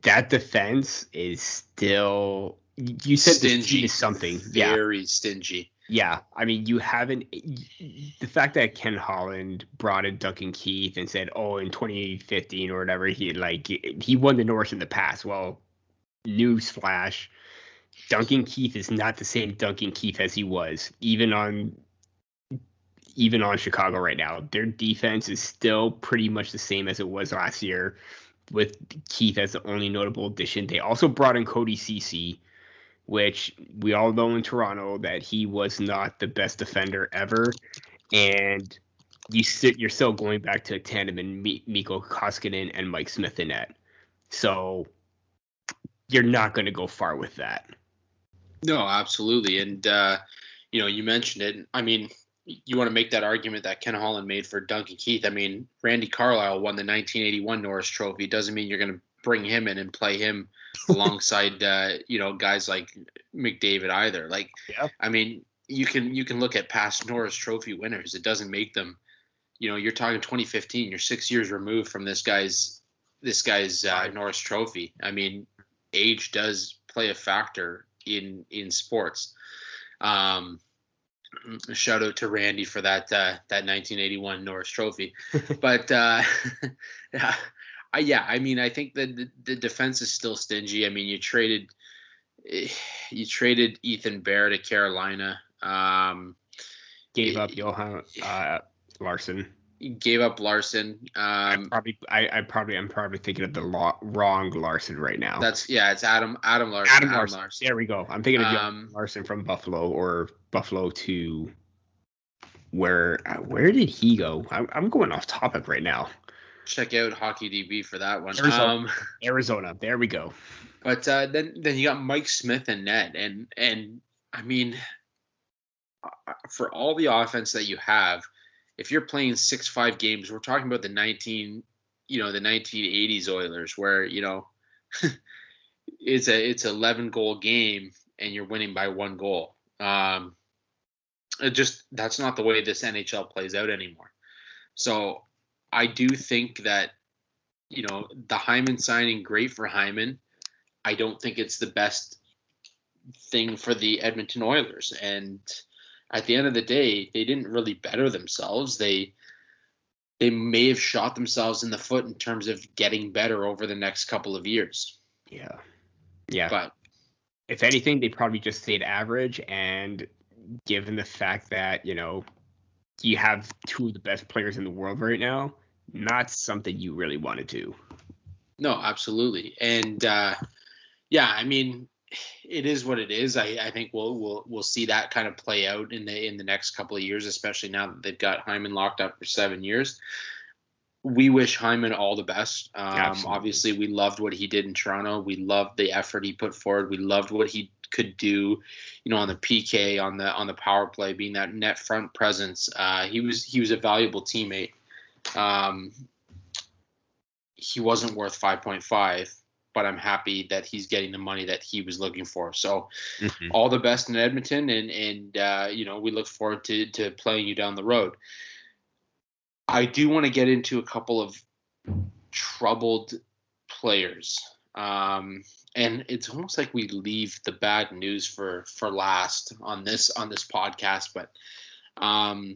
that defense is still you said stingy is something very yeah. stingy. Yeah, I mean you haven't the fact that Ken Holland brought in Duncan Keith and said, "Oh, in 2015 or whatever, he like he won the Norris in the past." Well, newsflash Duncan Keith is not the same Duncan Keith as he was, even on even on Chicago right now. Their defense is still pretty much the same as it was last year, with Keith as the only notable addition. They also brought in Cody Ceci, which we all know in Toronto that he was not the best defender ever, and you sit you're still going back to tandem and Mikko Koskinen and Mike Smith in net. So you're not going to go far with that. No, absolutely. And, uh, you know, you mentioned it. I mean, you want to make that argument that Ken Holland made for Duncan Keith. I mean, Randy Carlyle won the 1981 Norris Trophy. Doesn't mean you're going to bring him in and play him alongside, uh, you know, guys like McDavid either. Like, yeah. I mean, you can you can look at past Norris Trophy winners. It doesn't make them. You know, you're talking 2015. You're six years removed from this guy's this guy's uh, Norris Trophy. I mean, age does play a factor in in sports. Um, shout out to Randy for that uh, that 1981 Norris Trophy, but uh, yeah, I, yeah, I mean, I think that the, the defense is still stingy. I mean, you traded you traded Ethan Bear to Carolina. Um, Gave up Johan uh, Larsson. Gave up Larsson. I Um, probably, I, I probably, I'm probably thinking of the wrong Larsson right now. that's yeah, it's Adam Adam Larsson. Adam Larsson. There we go. I'm thinking of Um, Larsson from Buffalo or Buffalo to where? uh, Where did he go? I'm, I'm going off topic right now. Check out Hockey DB for that one. Arizona. Um, Arizona. There we go. But uh, then then you got Mike Smith and Ned, and and I mean, uh, for all the offense that you have, if you're playing six five games, we're talking about the nineteen, you know, the nineteen eighties Oilers, where you know, it's a it's eleven goal game and you're winning by one goal. Um, it just that's not the way this NHL plays out anymore. So I do think that you know the Hyman signing great for Hyman. I don't think it's the best thing for the Edmonton Oilers. And at the end of the day, they didn't really better themselves. They they may have shot themselves in the foot in terms of getting better over the next couple of years. Yeah. Yeah. But if anything, they probably just stayed average. And given the fact that, you know, you have two of the best players in the world right now, not something you really want to do. no, absolutely. And uh yeah, I mean it is what it is. I, I think we'll we'll we'll see that kind of play out in the in the next couple of years, especially now that they've got Hyman locked up for seven years. We wish Hyman all the best. Um, obviously, we loved what he did in Toronto. We loved the effort he put forward. We loved what he could do, you know, on the PK, on the on the power play, being that net front presence. Uh, he was he was a valuable teammate. Um, he wasn't worth 5.5 but I'm happy that he's getting the money that he was looking for. So all the best in Edmonton, and and uh, you know we look forward to to playing you down the road. I do want to get into a couple of troubled players, um, and it's almost like we leave the bad news for for last on this on this podcast. But um,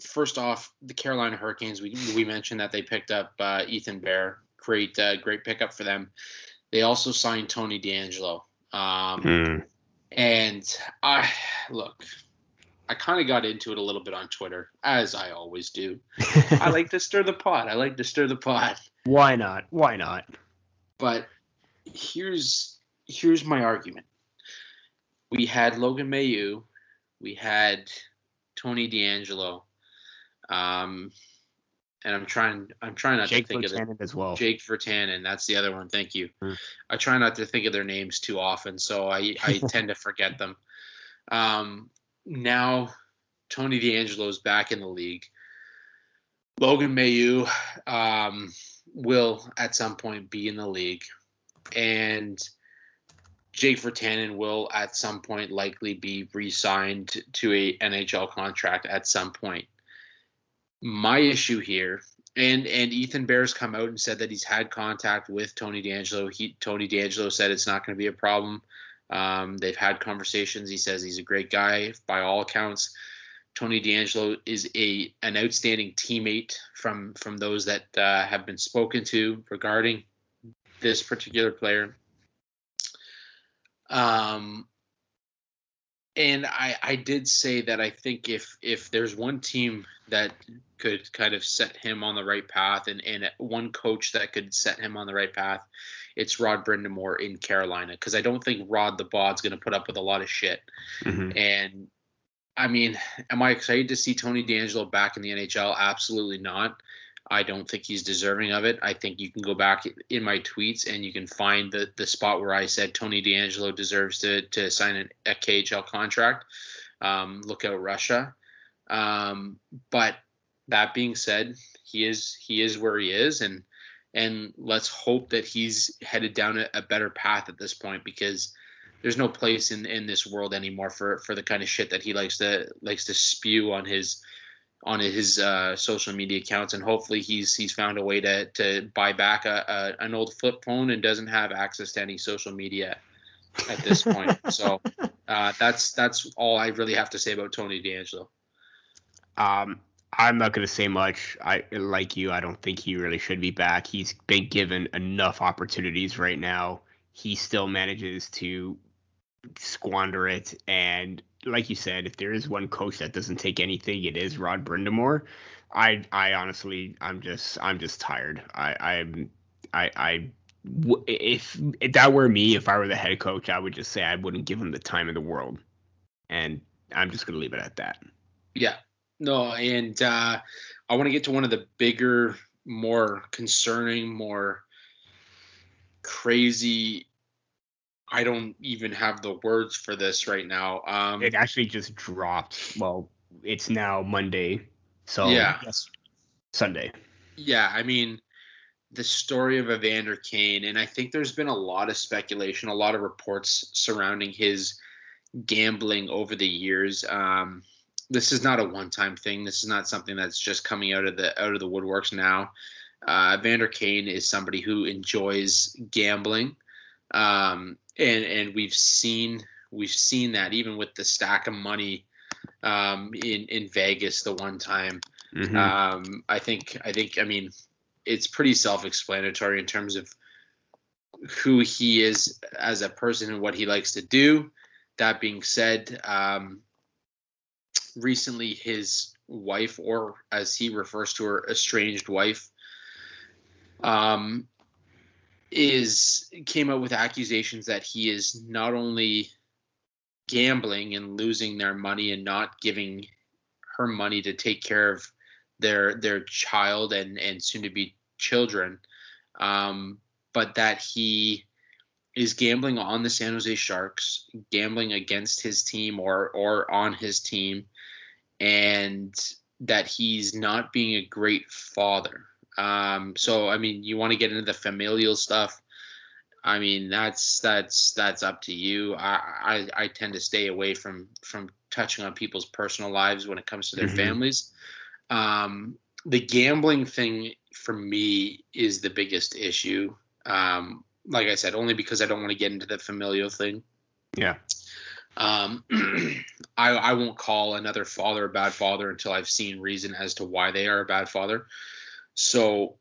first off, the Carolina Hurricanes. We we mentioned that they picked up uh, Ethan Bear great uh, great pickup for them. They also signed Tony DeAngelo. Um, Mm. and I look, I kind of got into it a little bit on Twitter, as I always do. I like to stir the pot. I like to stir the pot. Why not? Why not? But here's here's my argument. We had Logan Mailloux, we had Tony DeAngelo, um, and I'm trying I'm trying not Jake to think of the Buchanan as well. Jake Virtanen. That's the other one. Thank you. Hmm. I try not to think of their names too often, so I, I tend to forget them. Um, now, Tony DeAngelo is back in the league. Logan Mailloux um, will at some point be in the league, and Jake Virtanen will at some point likely be re-signed to a NHL contract at some point. My issue here and and Ethan Bear's come out and said that he's had contact with Tony DeAngelo. He Tony DeAngelo said it's not going to be a problem. Um, they've had conversations. He says he's a great guy by all accounts. Tony DeAngelo is a an outstanding teammate from from those that uh, have been spoken to regarding this particular player. Um, and I I did say that I think if if there's one team that could kind of set him on the right path and and one coach that could set him on the right path, it's Rod Brind'Amour in Carolina because I don't think Rod the Bod's going to put up with a lot of shit. Mhm. And I mean, am I excited to see Tony DeAngelo back in the NHL? Absolutely not. I don't think he's deserving of it. I think you can go back in my tweets and you can find the the spot where I said Tony DeAngelo deserves to to sign an, a KHL contract. Um, look out Russia. Um, but that being said, he is he is where he is, and and let's hope that he's headed down a, a better path at this point because there's no place in in this world anymore for for the kind of shit that he likes to likes to spew on his on his uh, social media accounts, and hopefully he's he's found a way to to buy back a, a an old flip phone and doesn't have access to any social media at this point. so uh, that's that's all I really have to say about Tony DeAngelo. Um, I'm not going to say much. I like you. I don't think he really should be back. He's been given enough opportunities right now. He still manages to squander it. And like you said, if there is one coach that doesn't take anything, it is Rod Brind'Amour. I I honestly I'm just I'm just tired. I I'm I I if, if that were me, if I were the head coach, I would just say I wouldn't give him the time in the world, and I'm just gonna leave it at that. Yeah, no, and uh, I want to get to one of the bigger, more concerning, more crazy. I don't even have the words for this right now. Um, it actually just dropped. Well, it's now Monday, so yeah, yes, Sunday. Yeah, I mean, the story of Evander Kane, and I think there's been a lot of speculation, a lot of reports surrounding his gambling over the years. Um, this is not a one-time thing. This is not something that's just coming out of the out of the woodworks now. Uh, Evander Kane is somebody who enjoys gambling, um, and and we've seen we've seen that even with the stack of money um, in in Vegas the one time. Mm-hmm. Um, I think I think I mean it's pretty self-explanatory in terms of who he is as a person and what he likes to do. That being said, um, recently his wife, or as he refers to her, estranged wife, um, is came out with accusations that he is not only gambling and losing their money and not giving her money to take care of their their child and and soon to be children, um, but that he is gambling on the San Jose Sharks, gambling against his team or or on his team, and that he's not being a great father. Um, so I mean, you want to get into the familial stuff. I mean, that's that's that's up to you. I, I I tend to stay away from from touching on people's personal lives when it comes to their mm-hmm. families. Um, the gambling thing for me is the biggest issue. Um, like I said, only because I don't want to get into the familial thing. Yeah. Um, I, I won't call another father a bad father until I've seen reason as to why they are a bad father. So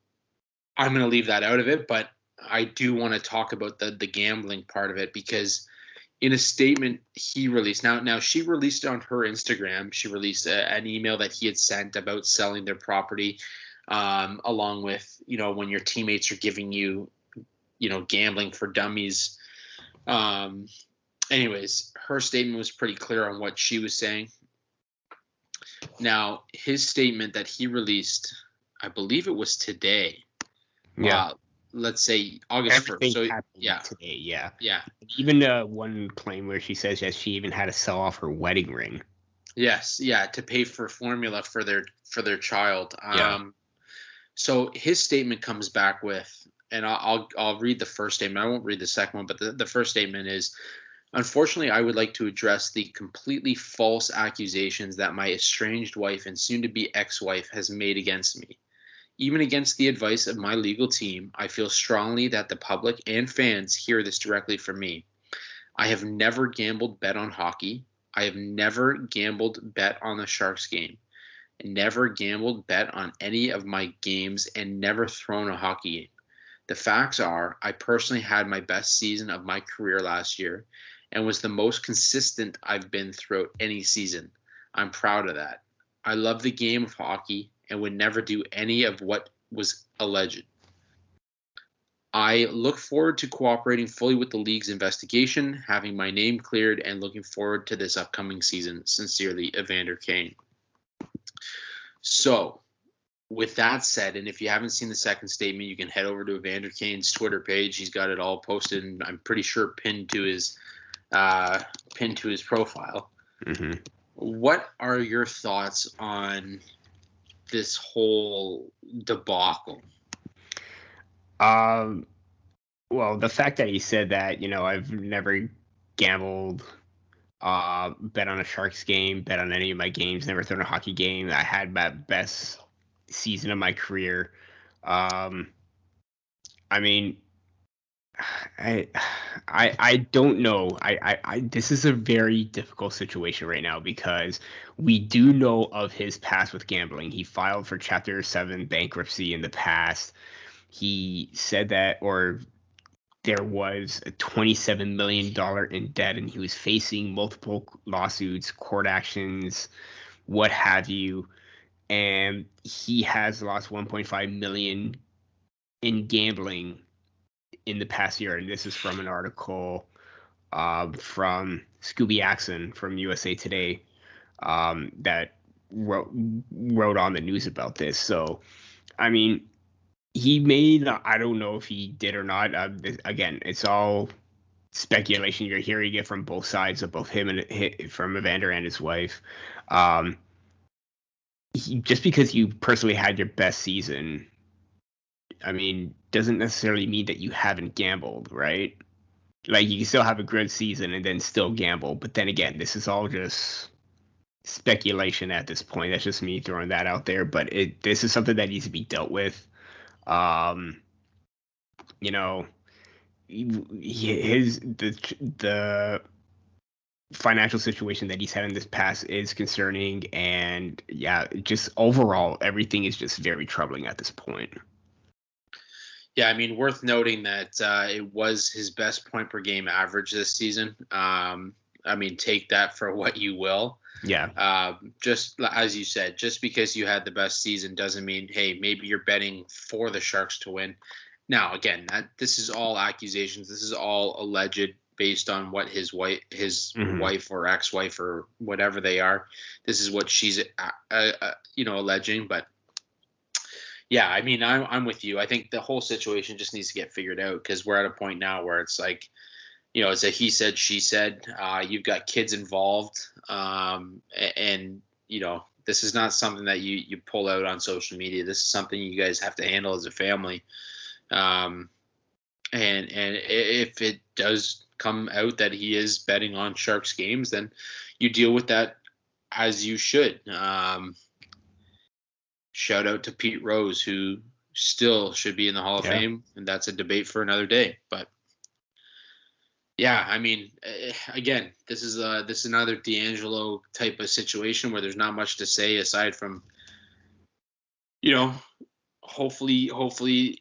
I'm going to leave that out of it, but I do want to talk about the the gambling part of it because in a statement he released now now she released it on her instagram she released a, an email that he had sent about selling their property um, along with you know when your teammates are giving you you know gambling for dummies um, anyways her statement was pretty clear on what she was saying now his statement that he released i believe it was today yeah uh, let's say August first. So yeah, today, yeah, yeah. Even uh, one claim where she says that she even had to sell off her wedding ring. Yes, yeah, to pay for formula for their for their child. Yeah. Um, so his statement comes back with, and I'll, I'll I'll read the first statement. I won't read the second one, but the, the first statement is. Unfortunately, I would like to address the completely false accusations that my estranged wife and soon to be ex wife has made against me. Even against the advice of my legal team, I feel strongly that the public and fans hear this directly from me. I have never gambled bet on hockey. I have never gambled bet on the Sharks game. Never gambled bet on any of my games and never thrown a hockey game. The facts are, I personally had my best season of my career last year and was the most consistent I've been throughout any season. I'm proud of that. I love the game of hockey and would never do any of what was alleged. I look forward to cooperating fully with the league's investigation, having my name cleared, and looking forward to this upcoming season. Sincerely, Evander Kane. So, with that said, and if you haven't seen the second statement, you can head over to Evander Kane's Twitter page. He's got it all posted, and I'm pretty sure pinned to his uh, pinned to his profile. Mm-hmm. What are your thoughts on this whole debacle? Um, well, the fact that he said that, you know, I've never gambled, uh, bet on a Sharks game, bet on any of my games, never thrown a hockey game. I had my best season of my career. Um, I mean, I, I, I don't know. I, I, I, this is a very difficult situation right now because we do know of his past with gambling. He filed for Chapter Seven bankruptcy in the past. He said that, or there was a $27 million in debt and he was facing multiple lawsuits, court actions, what have you. And he has lost 1.5 million in gambling in the past year. And this is from an article uh, from Scooby Axson from USA Today um, that wrote wrote on the news about this. So, I mean, he made I don't know if he did or not. Uh, again, it's all speculation. You're hearing it from both sides of both him and from Evander and his wife. Um, he, just because you personally had your best season, I mean, doesn't necessarily mean that you haven't gambled, right? Like you can still have a good season and then still gamble. But then again, this is all just speculation at this point. That's just me throwing that out there. But it this is something that needs to be dealt with. Um, you know, his the the financial situation that he's had in this past is concerning, and yeah, just overall everything is just very troubling at this point. Yeah, I mean, worth noting that uh, it was his best point per game average this season. Um, I mean, take that for what you will. Yeah. Uh, just as you said, just because you had the best season doesn't mean, hey, maybe you're betting for the Sharks to win. Now, again, that this is all accusations. This is all alleged based on what his wife, his mm-hmm. wife or ex-wife or whatever they are. This is what she's, uh, uh, you know, alleging. But yeah, I mean, I'm I'm with you. I think the whole situation just needs to get figured out because we're at a point now where it's like you know, it's a he said, she said. Uh, you've got kids involved, um, and you know, this is not something that you you pull out on social media. This is something you guys have to handle as a family. Um, and and if it does come out that he is betting on Sharks games, then you deal with that as you should. Um, shout out to Pete Rose, who still should be in the Hall of yeah. Fame, and that's a debate for another day. But yeah, I mean, eh, again, this is uh this is another DeAngelo type of situation where there's not much to say aside from, you know, hopefully, hopefully,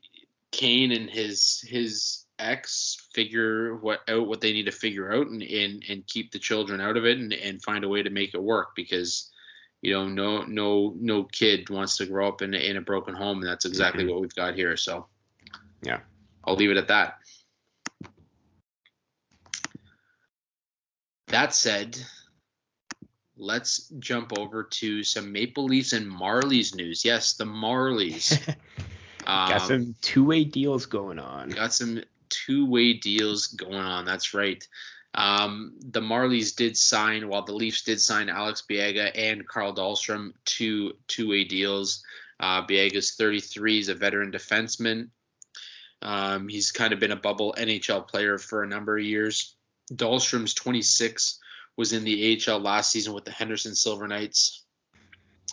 Kane and his his ex figure what out what they need to figure out and and, and keep the children out of it and, and find a way to make it work because you know no no no kid wants to grow up in in a broken home and that's exactly mm-hmm. what we've got here so yeah i'll leave it at that That said, let's jump over to some Maple Leafs and Marlies news. Yes, the Marlies. um, got some two way deals going on. Got some two way deals going on. That's right. Um, the Marlies did sign, while the Leafs did sign Alex Biega and Carl Dahlstrom to two way deals. Uh, Biega's 33, he's a veteran defenseman. Um, he's kind of been a bubble NHL player for a number of years. Dahlstrom's 26, was in the AHL last season with the Henderson Silver Knights.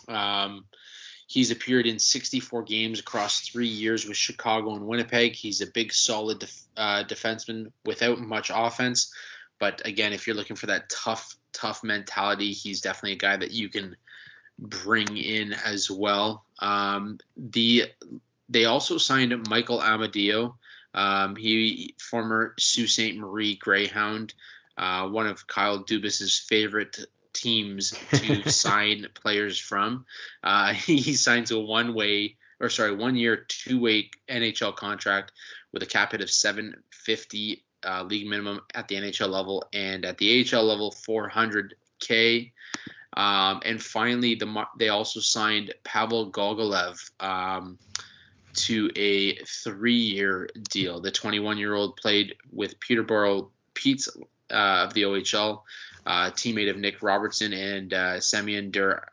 Um, he's appeared in 64 games across three years with Chicago and Winnipeg. He's a big, solid def- uh, defenseman without much offense. But again, if you're looking for that tough, tough mentality, he's definitely a guy that you can bring in as well. Um, the they also signed Michael Amadio. Um, he former Sault Ste. Marie Greyhound, uh, one of Kyle Dubas's favorite teams to sign players from. Uh, he signs a one-way or sorry, one-year, two-way NHL contract with a cap hit of 750 uh, league minimum at the NHL level and at the AHL level 400k. Um, and finally, the they also signed Pavel Gogolev. Um, to a three-year deal. The 21-year-old played with Peterborough Petes uh, of the OHL, uh, teammate of Nick Robertson and uh, Semyon Dur.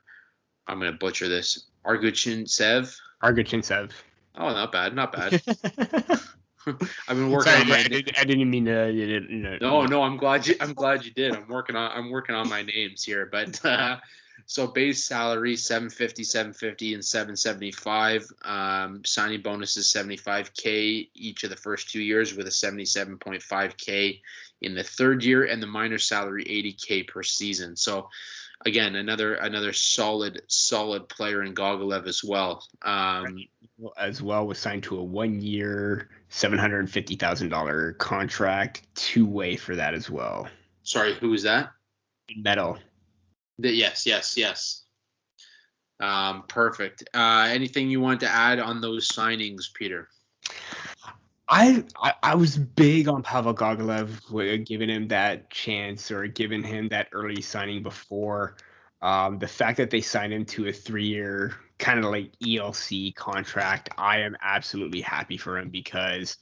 I'm going to butcher this. Arguchin Sev. Arguchin Sev. Oh, not bad, not bad. I've been working Sorry, on my. I, didn't, I didn't mean to. You didn't, you know, no, no. I'm glad you. I'm glad you did. I'm working on. I'm working on my names here, but uh, so base salary 750, 750, and 775. Um, signing bonuses 75k each of the first two years, with a 77.5k in the third year, and the minor salary 80k per season. So again, another another solid solid player in Gogolev as well. Um, as well was signed to a one-year, seven hundred fifty thousand dollar contract, two-way for that as well. Sorry, who was that? Metal. The, yes, yes, yes. Um, perfect. Uh, anything you want to add on those signings, Peter? I, I, I was big on Pavel Gogolev, giving him that chance or giving him that early signing before. Um, the fact that they signed him to a three-year kind of like ELC contract, I am absolutely happy for him because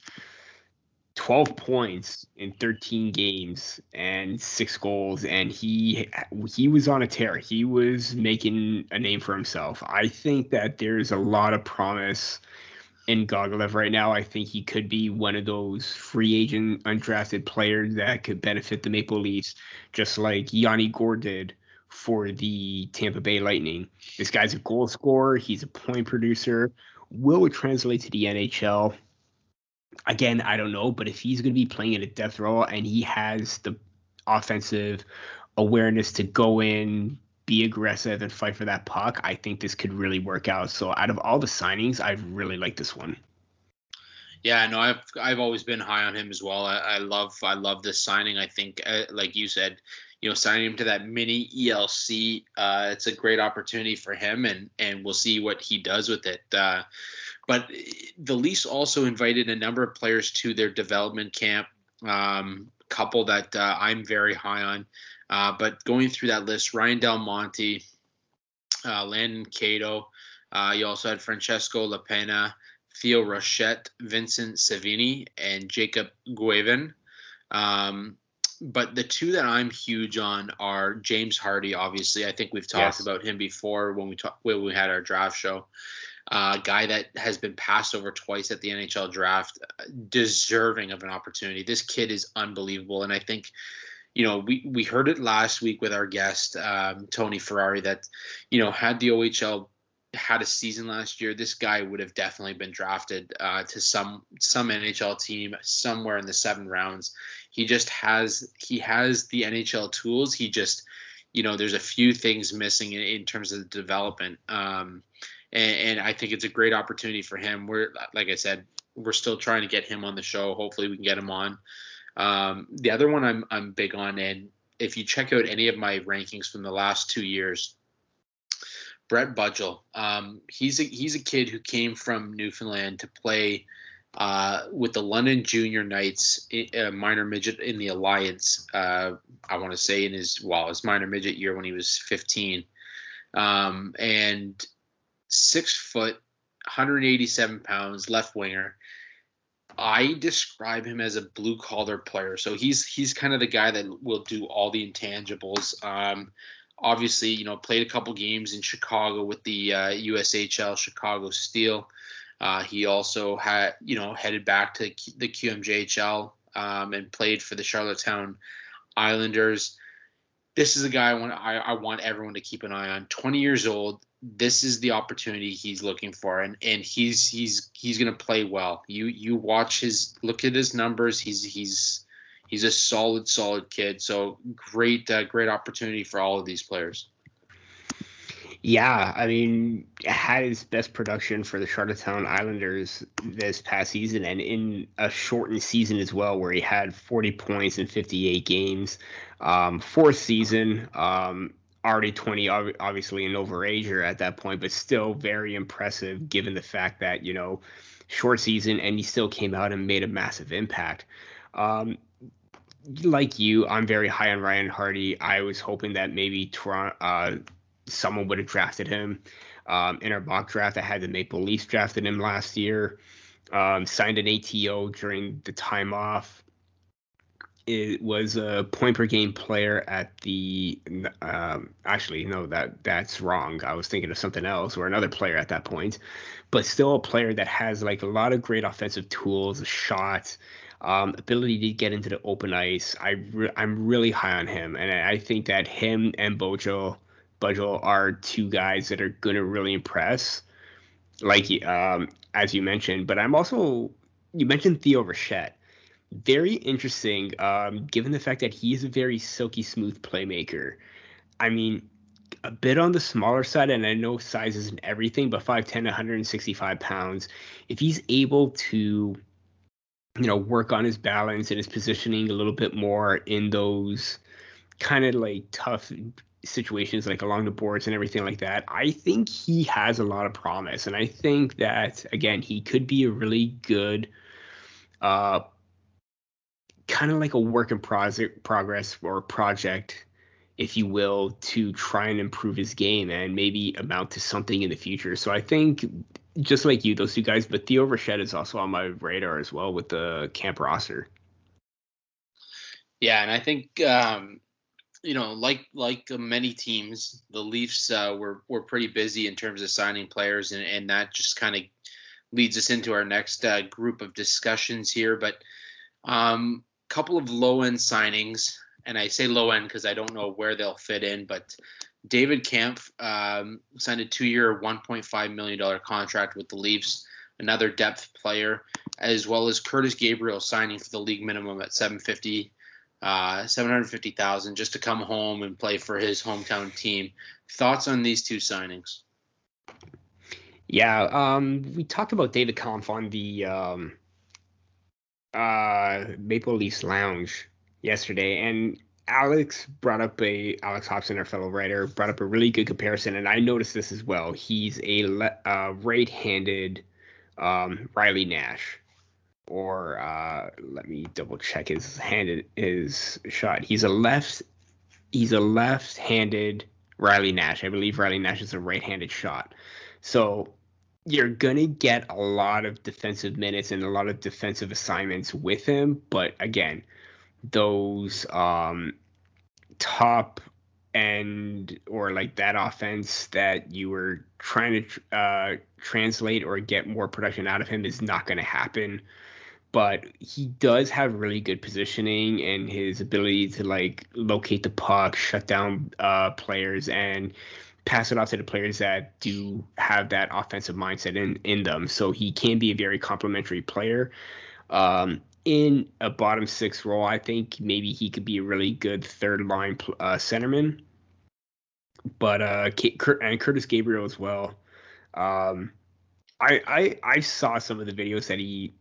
12 points in 13 games and six goals and he he was on a tear he was making a name for himself i think that there's a lot of promise in Gogolev right now. I think he could be one of those free agent undrafted players that could benefit the Maple Leafs, just like Yanni Gourde did for the Tampa Bay Lightning. This guy's a goal scorer, he's a point producer. Will it translate to the NHL? Again, I don't know, but if he's going to be playing in a death row and he has the offensive awareness to go in, be aggressive and fight for that puck, I think this could really work out. So out of all the signings, I really like this one. Yeah, no, I've I've always been high on him as well. I, I love I love this signing. I think, uh, like you said, you know, signing him to that mini ELC, uh, it's a great opportunity for him, and and we'll see what he does with it. Uh, but the Leafs also invited a number of players to their development camp. Um, couple that uh, I'm very high on. Uh, but going through that list, Ryan Del Monte, uh, Landon Cato, uh, you also had Francesco Lapena, Theo Rochette, Vincent Savini, and Jacob Guevin. Um, but the two that I'm huge on are James Hardie. Obviously, I think we've talked yes. about him before when we talked when we had our draft show. Uh, guy that has been passed over twice at the NHL draft, deserving of an opportunity. This kid is unbelievable, and I think you know, we, we heard it last week with our guest, um, Tony Ferrari, that, you know, had the OHL had a season last year, this guy would have definitely been drafted uh, to some some NHL team somewhere in the seven rounds. He just has he has the NHL tools. He just, you know, there's a few things missing in, in terms of the development. Um, and, and I think it's a great opportunity for him. We're like I said, we're still trying to get him on the show. Hopefully, we can get him on. Um, the other one I'm I'm big on, and if you check out any of my rankings from the last two years, Brett Budgell, um, he's a he's a kid who came from Newfoundland to play uh, with the London Junior Knights, minor midget in the Alliance. Uh, I want to say in his well, his minor midget year when he was 15, um, and six foot, 187 pounds, left winger. I describe him as a blue collar player. So he's he's kind of the guy that will do all the intangibles. Um, obviously, you know, played a couple games in Chicago with the uh, USHL Chicago Steel. Uh, he also had, you know, headed back to the QMJHL um, and played for the Charlottetown Islanders. This is a guy I want I, I want everyone to keep an eye on. 20 years old, this is the opportunity he's looking for and and he's he's he's going to play well. You you watch his look at his numbers. He's he's he's a solid solid kid. So great uh, great opportunity for all of these players. Yeah i mean had his best production for the charlottetown islanders this past season and in a shortened season as well where he had 40 points in 58 games. Um, fourth season um, already 20 obviously an overager at that point but still very impressive given the fact that you know short season and he still came out and made a massive impact. Um, like you i'm very high on ryan hardy. I was hoping that maybe toronto uh, someone would have drafted him um, in our mock draft. I had the maple leafs drafted him last year um, signed an ato during the time off it was a point per game player at the um, actually no that that's wrong. I was thinking of something else or another player at that point but still a player that has like a lot of great offensive tools shot um, ability to get into the open ice. I re- i'm really high on him and i think that him and bojo Budgell are two guys that are going to really impress. Like um, as you mentioned but i'm also you mentioned theo rochette very interesting, um, given the fact that he is a very silky smooth playmaker. I mean, a bit on the smaller side, and I know size isn't everything, but 5'10, 165 pounds. If he's able to, you know, work on his balance and his positioning a little bit more in those kind of like tough situations like along the boards and everything like that, I think he has a lot of promise. And I think that again, he could be a really good uh kind of like a work in progress or project if you will, to try and improve his game and maybe amount to something in the future. So I think just like you, those two guys, but Theo Rochette is also on my radar as well with the camp roster. Yeah, and I think um, you know, like like many teams, the Leafs uh, were were pretty busy in terms of signing players, and and that just kind of leads us into our next uh, group of discussions here. But um, couple of low end signings and I say low end because I don't know where they'll fit in, but David Kampf um, signed a two-year, 1.5 million dollar contract with the Leafs, another depth player, as well as Curtis Gabriel signing for the league minimum at 750, uh, 750,000 just to come home and play for his hometown team. Thoughts on these two signings? Yeah, um, we talked about David Kampf on the um, uh, Maple Leafs Lounge yesterday, and Alex brought up a Alex Hobson, our fellow writer, brought up a really good comparison, and I noticed this as well. He's a le- uh, right-handed um, Riley Nash, or uh, let me double check his handed his shot. He's a left. He's a left-handed Riley Nash. I believe Riley Nash is a right-handed shot. So you're gonna get a lot of defensive minutes and a lot of defensive assignments with him, but again those um, top end or like that offense that you were trying to uh, translate or get more production out of him is not going to happen. But he does have really good positioning and his ability to like locate the puck, shut down uh, players, and pass it off to the players that do have that offensive mindset in in them. So he can be a very complimentary player. Um, in a bottom six role, I think maybe he could be a really good third line uh, centerman. But uh, and Curtis Gabriel as well. Um, I, I I saw some of the videos that he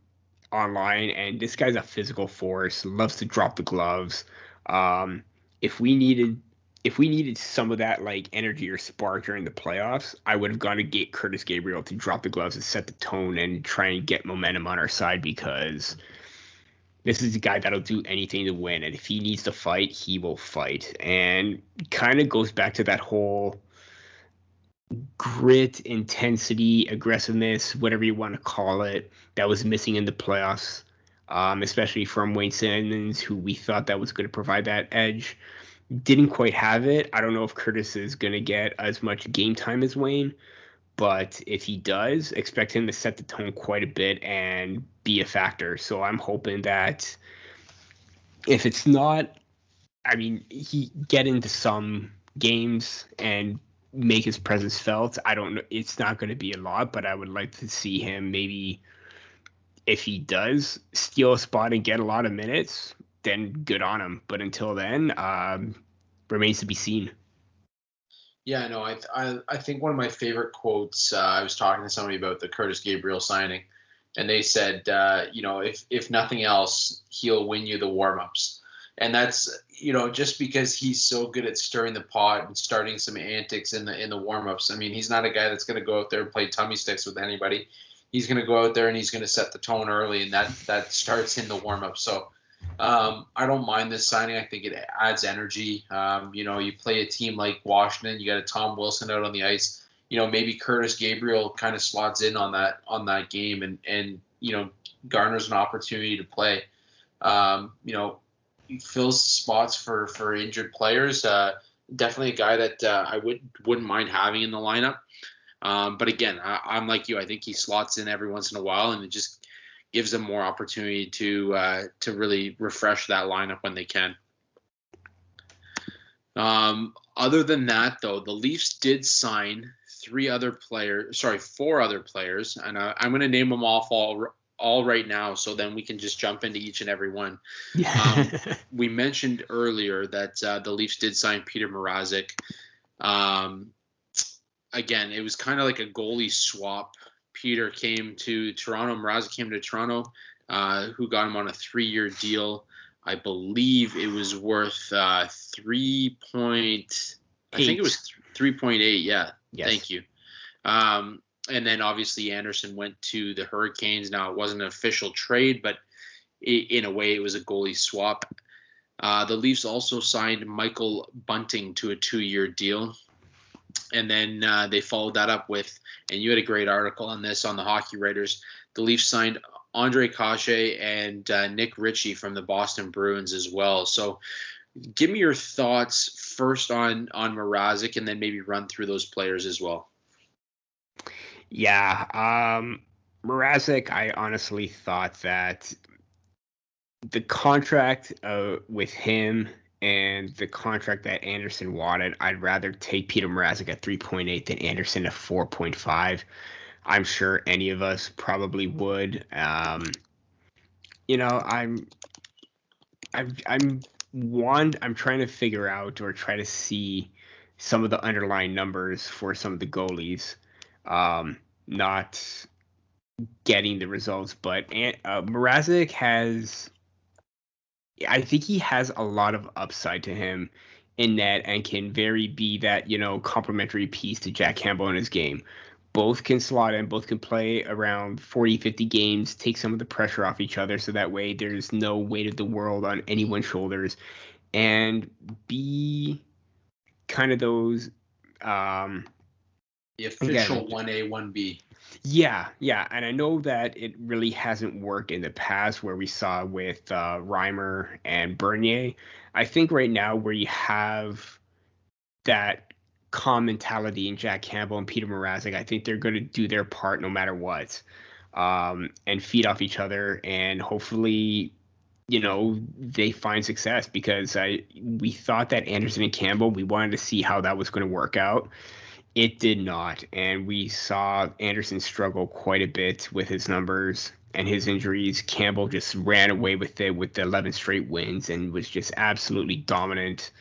online, and this guy's a physical force. Loves to drop the gloves. Um, if we needed if we needed some of that like energy or spark during the playoffs, I would have gone to get Curtis Gabriel to drop the gloves and set the tone and try and get momentum on our side because this is a guy that'll do anything to win. And if he needs to fight, he will fight. And kind of goes back to that whole grit, intensity, aggressiveness, whatever you want to call it, that was missing in the playoffs, um, especially from Wayne Simmonds, who we thought that was going to provide that edge. Didn't quite have it. I don't know if Curtis is going to get as much game time as Wayne, but if he does, expect him to set the tone quite a bit and be a factor. So I'm hoping that if it's not, I mean, he get into some games and make his presence felt. I don't know. It's not going to be a lot, but I would like to see him maybe if he does steal a spot and get a lot of minutes, then good on him. But until then, um, remains to be seen. Yeah, no, I, I, I think one of my favorite quotes. Uh, I was talking to somebody about the Curtis Gabriel signing, and they said, uh, you know, if if nothing else, he'll win you the warmups, and that's you know just because he's so good at stirring the pot and starting some antics in the in the warmups. I mean, he's not a guy that's going to go out there and play tummy sticks with anybody. He's going to go out there and he's going to set the tone early, and that that starts in the warmup. So um, I don't mind this signing. I think it adds energy. Um, you know, you play a team like Washington, you got a Tom Wilson out on the ice. You know, maybe Curtis Gabriel kind of slots in on that on that game and and you know garners an opportunity to play. Um, you know, fills spots for for injured players. Uh, definitely a guy that uh, I would wouldn't mind having in the lineup. Um, but again, I, am like you. I think he slots in every once in a while, and it just gives them more opportunity to uh, to really refresh that lineup when they can. Um, other than that, though, the Leafs did sign three other players. Sorry, four other players, and uh, I'm going to name them off all all right now, so then we can just jump into each and every one. Yeah. um, we mentioned earlier that uh, the Leafs did sign Peter Mrazek. Um, again, it was kind of like a goalie swap. Peter came to Toronto, Mrazek came to Toronto, uh, who got him on a three-year deal. I believe it was worth uh, three point. I think it was three point eight. Yeah. Yes. Thank you. Um, and then obviously Andersen went to the Hurricanes. Now it wasn't an official trade, but it, in a way it was a goalie swap. Uh, the Leafs also signed Michael Bunting to a two-year deal, and then uh, they followed that up with, and you had a great article on this on the Hockey Writers. The Leafs signed Ondrej Kase and uh, Nick Ritchie from the Boston Bruins as well. So, give me your thoughts first on on Mrazek, and then maybe run through those players as well. Yeah, um, Mrazek, I honestly thought that the contract uh, with him and the contract that Andersen wanted, I'd rather take Peter Mrazek at 3.8 than Andersen at 4.5. I'm sure any of us probably would. Um, you know, I'm, I'm, I'm one. I'm trying to figure out or try to see some of the underlying numbers for some of the goalies um, not getting the results. But uh, Mrazek has, I think he has a lot of upside to him in net and can very be that you know complementary piece to Jack Campbell in his game. Both can slot in, both can play around 40, 50 games, take some of the pressure off each other so that way there's no weight of the world on anyone's shoulders and be kind of those um the official one A one B. Yeah, yeah, and I know that it really hasn't worked in the past where we saw with uh, Reimer and Bernier. I think right now where you have that calm mentality in Jack Campbell and Peter Mrazek, I think they're going to do their part no matter what, um, and feed off each other, and hopefully, you know, they find success because I we thought that Andersen and Campbell, we wanted to see how that was going to work out it did not, and we saw Andersen struggle quite a bit with his numbers and his injuries. Campbell just ran away with it with the 11 straight wins and was just absolutely dominant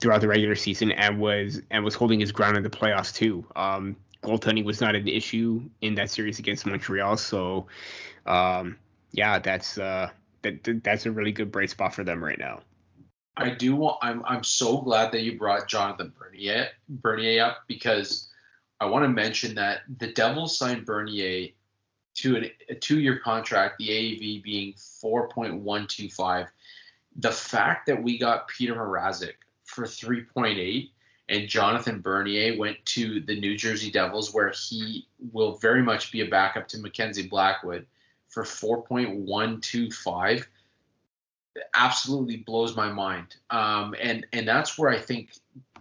throughout the regular season and was and was holding his ground in the playoffs too. Um, goaltending was not an issue in that series against Montreal, so um, yeah, that's uh, that that's a really good bright spot for them right now. I do want. I'm I'm so glad that you brought Jonathan Bernier Bernier up because I want to mention that the Devils signed Bernier to an, a two-year contract, the AAV being 4.125. The fact that we got Peter Mrazek for 3.8 and Jonathan Bernier went to the New Jersey Devils, where he will very much be a backup to Mackenzie Blackwood for 4.125 absolutely blows my mind. Um, and and that's where I think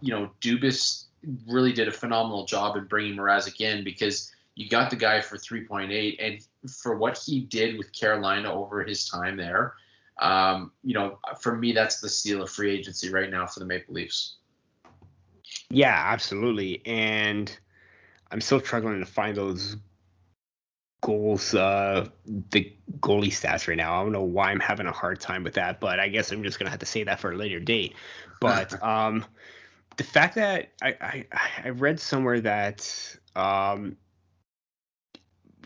you know Dubas really did a phenomenal job in bringing Mrazek in because you got the guy for 3.8 and for what he did with Carolina over his time there. Um, you know, for me, that's the steal of free agency right now for the Maple Leafs. Yeah, absolutely. And I'm still struggling to find those goals, uh, the goalie stats right now. I don't know why I'm having a hard time with that, but I guess I'm just gonna have to say that for a later date. But um, the fact that I, I I read somewhere that um,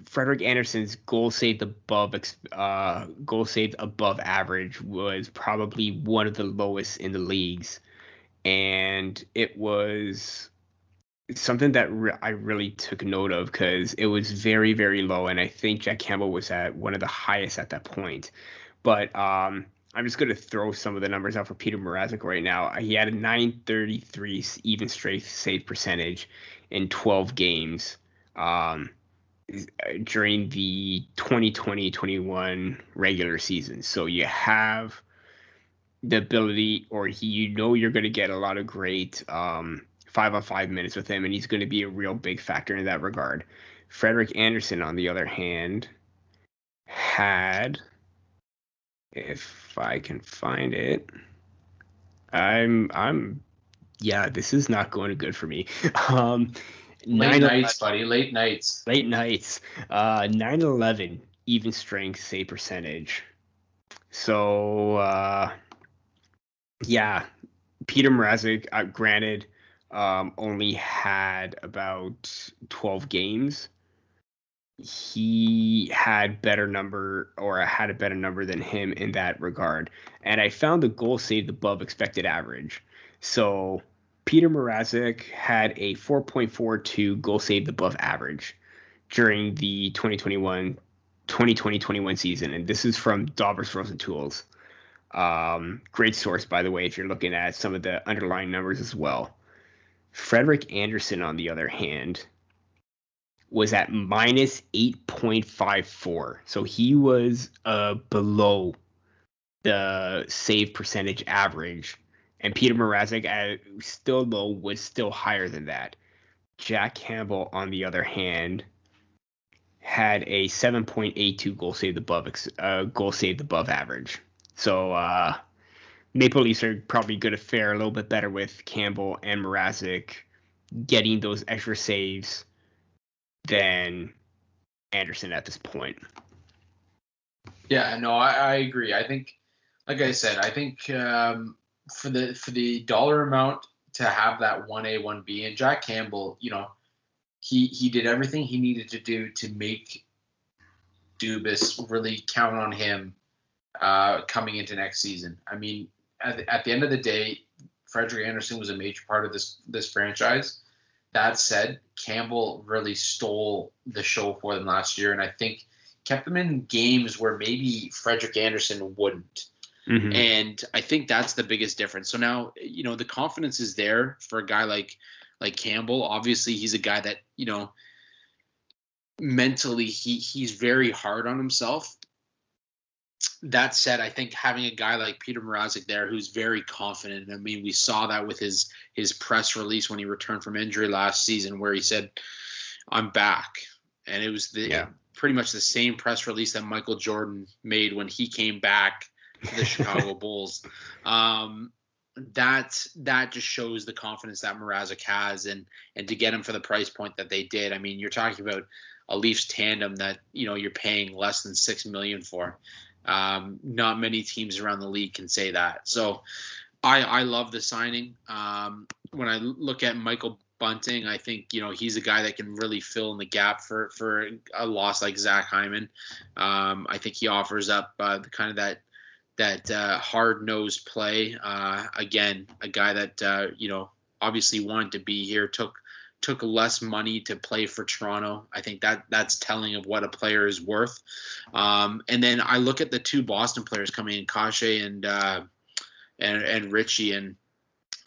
Frederik Andersen's goal saved above uh, goal saved above average was probably one of the lowest in the leagues, and it was something that re- I really took note of because it was very, very low, and I think Jack Campbell was at one of the highest at that point. But um, I'm just going to throw some of the numbers out for Peter Mrazek right now. He had a 933 even strength save percentage in 12 games um, during the 2020-21 regular season. So you have the ability, or he, you know, you're going to get a lot of great. Um, five on five minutes with him, and he's going to be a real big factor in that regard. Frederik Andersen, on the other hand, had, if I can find it, I'm, I'm, yeah, this is not going good for me. Um, late nights, buddy, late nights. Late nights. Uh, 9 11 even strength save percentage. So, uh, yeah, Peter Mrazek, uh, granted, um, only had about 12 games, he had better number or had a better number than him in that regard. And I found the goal saved above expected average. So Peter Mrazek had a 4.42 goal saved above average during the 2021 2020-21 season, and this is from Dobber's Frozen Tools. Um, great source, by the way, if you're looking at some of the underlying numbers as well. Frederik Andersen, on the other hand, was at minus 8.54. So he was uh, below the save percentage average. And Peter Mrazek, at still low, was still higher than that. Jack Campbell, on the other hand, had a 7.82 goal saved above uh, goal saved above average. So uh, Maple Leafs are probably going to fare a little bit better with Campbell and Mrazek getting those extra saves than Andersen at this point. Yeah, no, I, I agree. I think, like I said, I think um, for the for the dollar amount to have that one A one B and Jack Campbell, you know, he he did everything he needed to do to make Dubas really count on him uh, coming into next season. I mean, at the, at the end of the day, Frederik Andersen was a major part of this this franchise. That said, Campbell really stole the show for them last year, and I think kept them in games where maybe Frederik Andersen wouldn't. Mm-hmm. And I think that's the biggest difference. So now, you know, the confidence is there for a guy like like Campbell. Obviously, he's a guy that you know mentally he he's very hard on himself. That said, I think having a guy like Peter Mrazek there who's very confident. I mean, we saw that with his his press release when he returned from injury last season, where he said, "I'm back," and it was the yeah. pretty much the same press release that Michael Jordan made when he came back to the Chicago Bulls. Um, that that just shows the confidence that Mrazek has, and and to get him for the price point that they did. I mean, you're talking about a Leafs tandem that you know you're paying less than six million for. Um, not many teams around the league can say that. So, I I love the signing. Um, when I look at Michael Bunting, I think you know he's a guy that can really fill in the gap for for a loss like Zach Hyman. Um, I think he offers up uh, kind of that that uh, hard nosed play. Uh, again, a guy that uh, you know obviously wanted to be here, took took less money to play for Toronto. I think that that's telling of what a player is worth. Um, and then I look at the two Boston players coming in, Kase and uh, and and Ritchie, and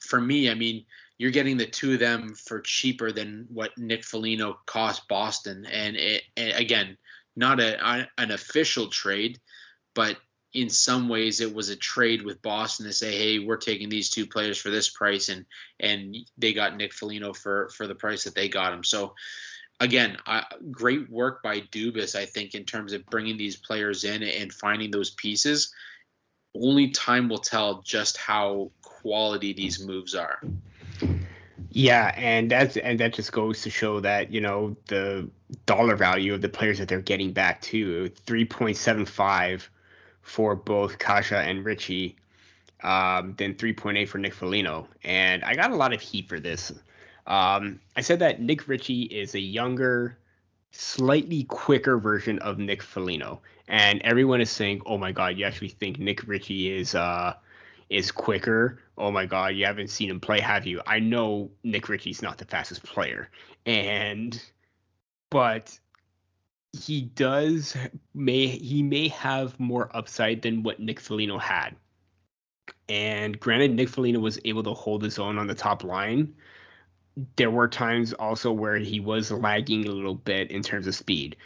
for me, I mean. You're getting the two of them for cheaper than what Nick Foligno cost Boston, and, it, and again, not a, an official trade, but in some ways it was a trade with Boston to say, hey, we're taking these two players for this price, and and they got Nick Foligno for for the price that they got him. So again, uh, great work by Dubas, I think, in terms of bringing these players in and finding those pieces. Only time will tell just how quality these moves are. Yeah, and that's and that just goes to show that you know the dollar value of the players that they're getting back to three point seven five for both Kase and Ritchie, um, then 3.8 for Nick Foligno. And I got a lot of heat for this. Um, I said that Nick Ritchie is a younger, slightly quicker version of Nick Foligno. And everyone is saying, oh my God, you actually think Nick Ritchie is. Uh, is quicker. Oh my God, you haven't seen him play, have you? I know Nick Ritchie's not the fastest player, and but he does may he may have more upside than what Nick Foligno had. And granted, Nick Foligno was able to hold his own on the top line. There were times also where he was lagging a little bit in terms of speed.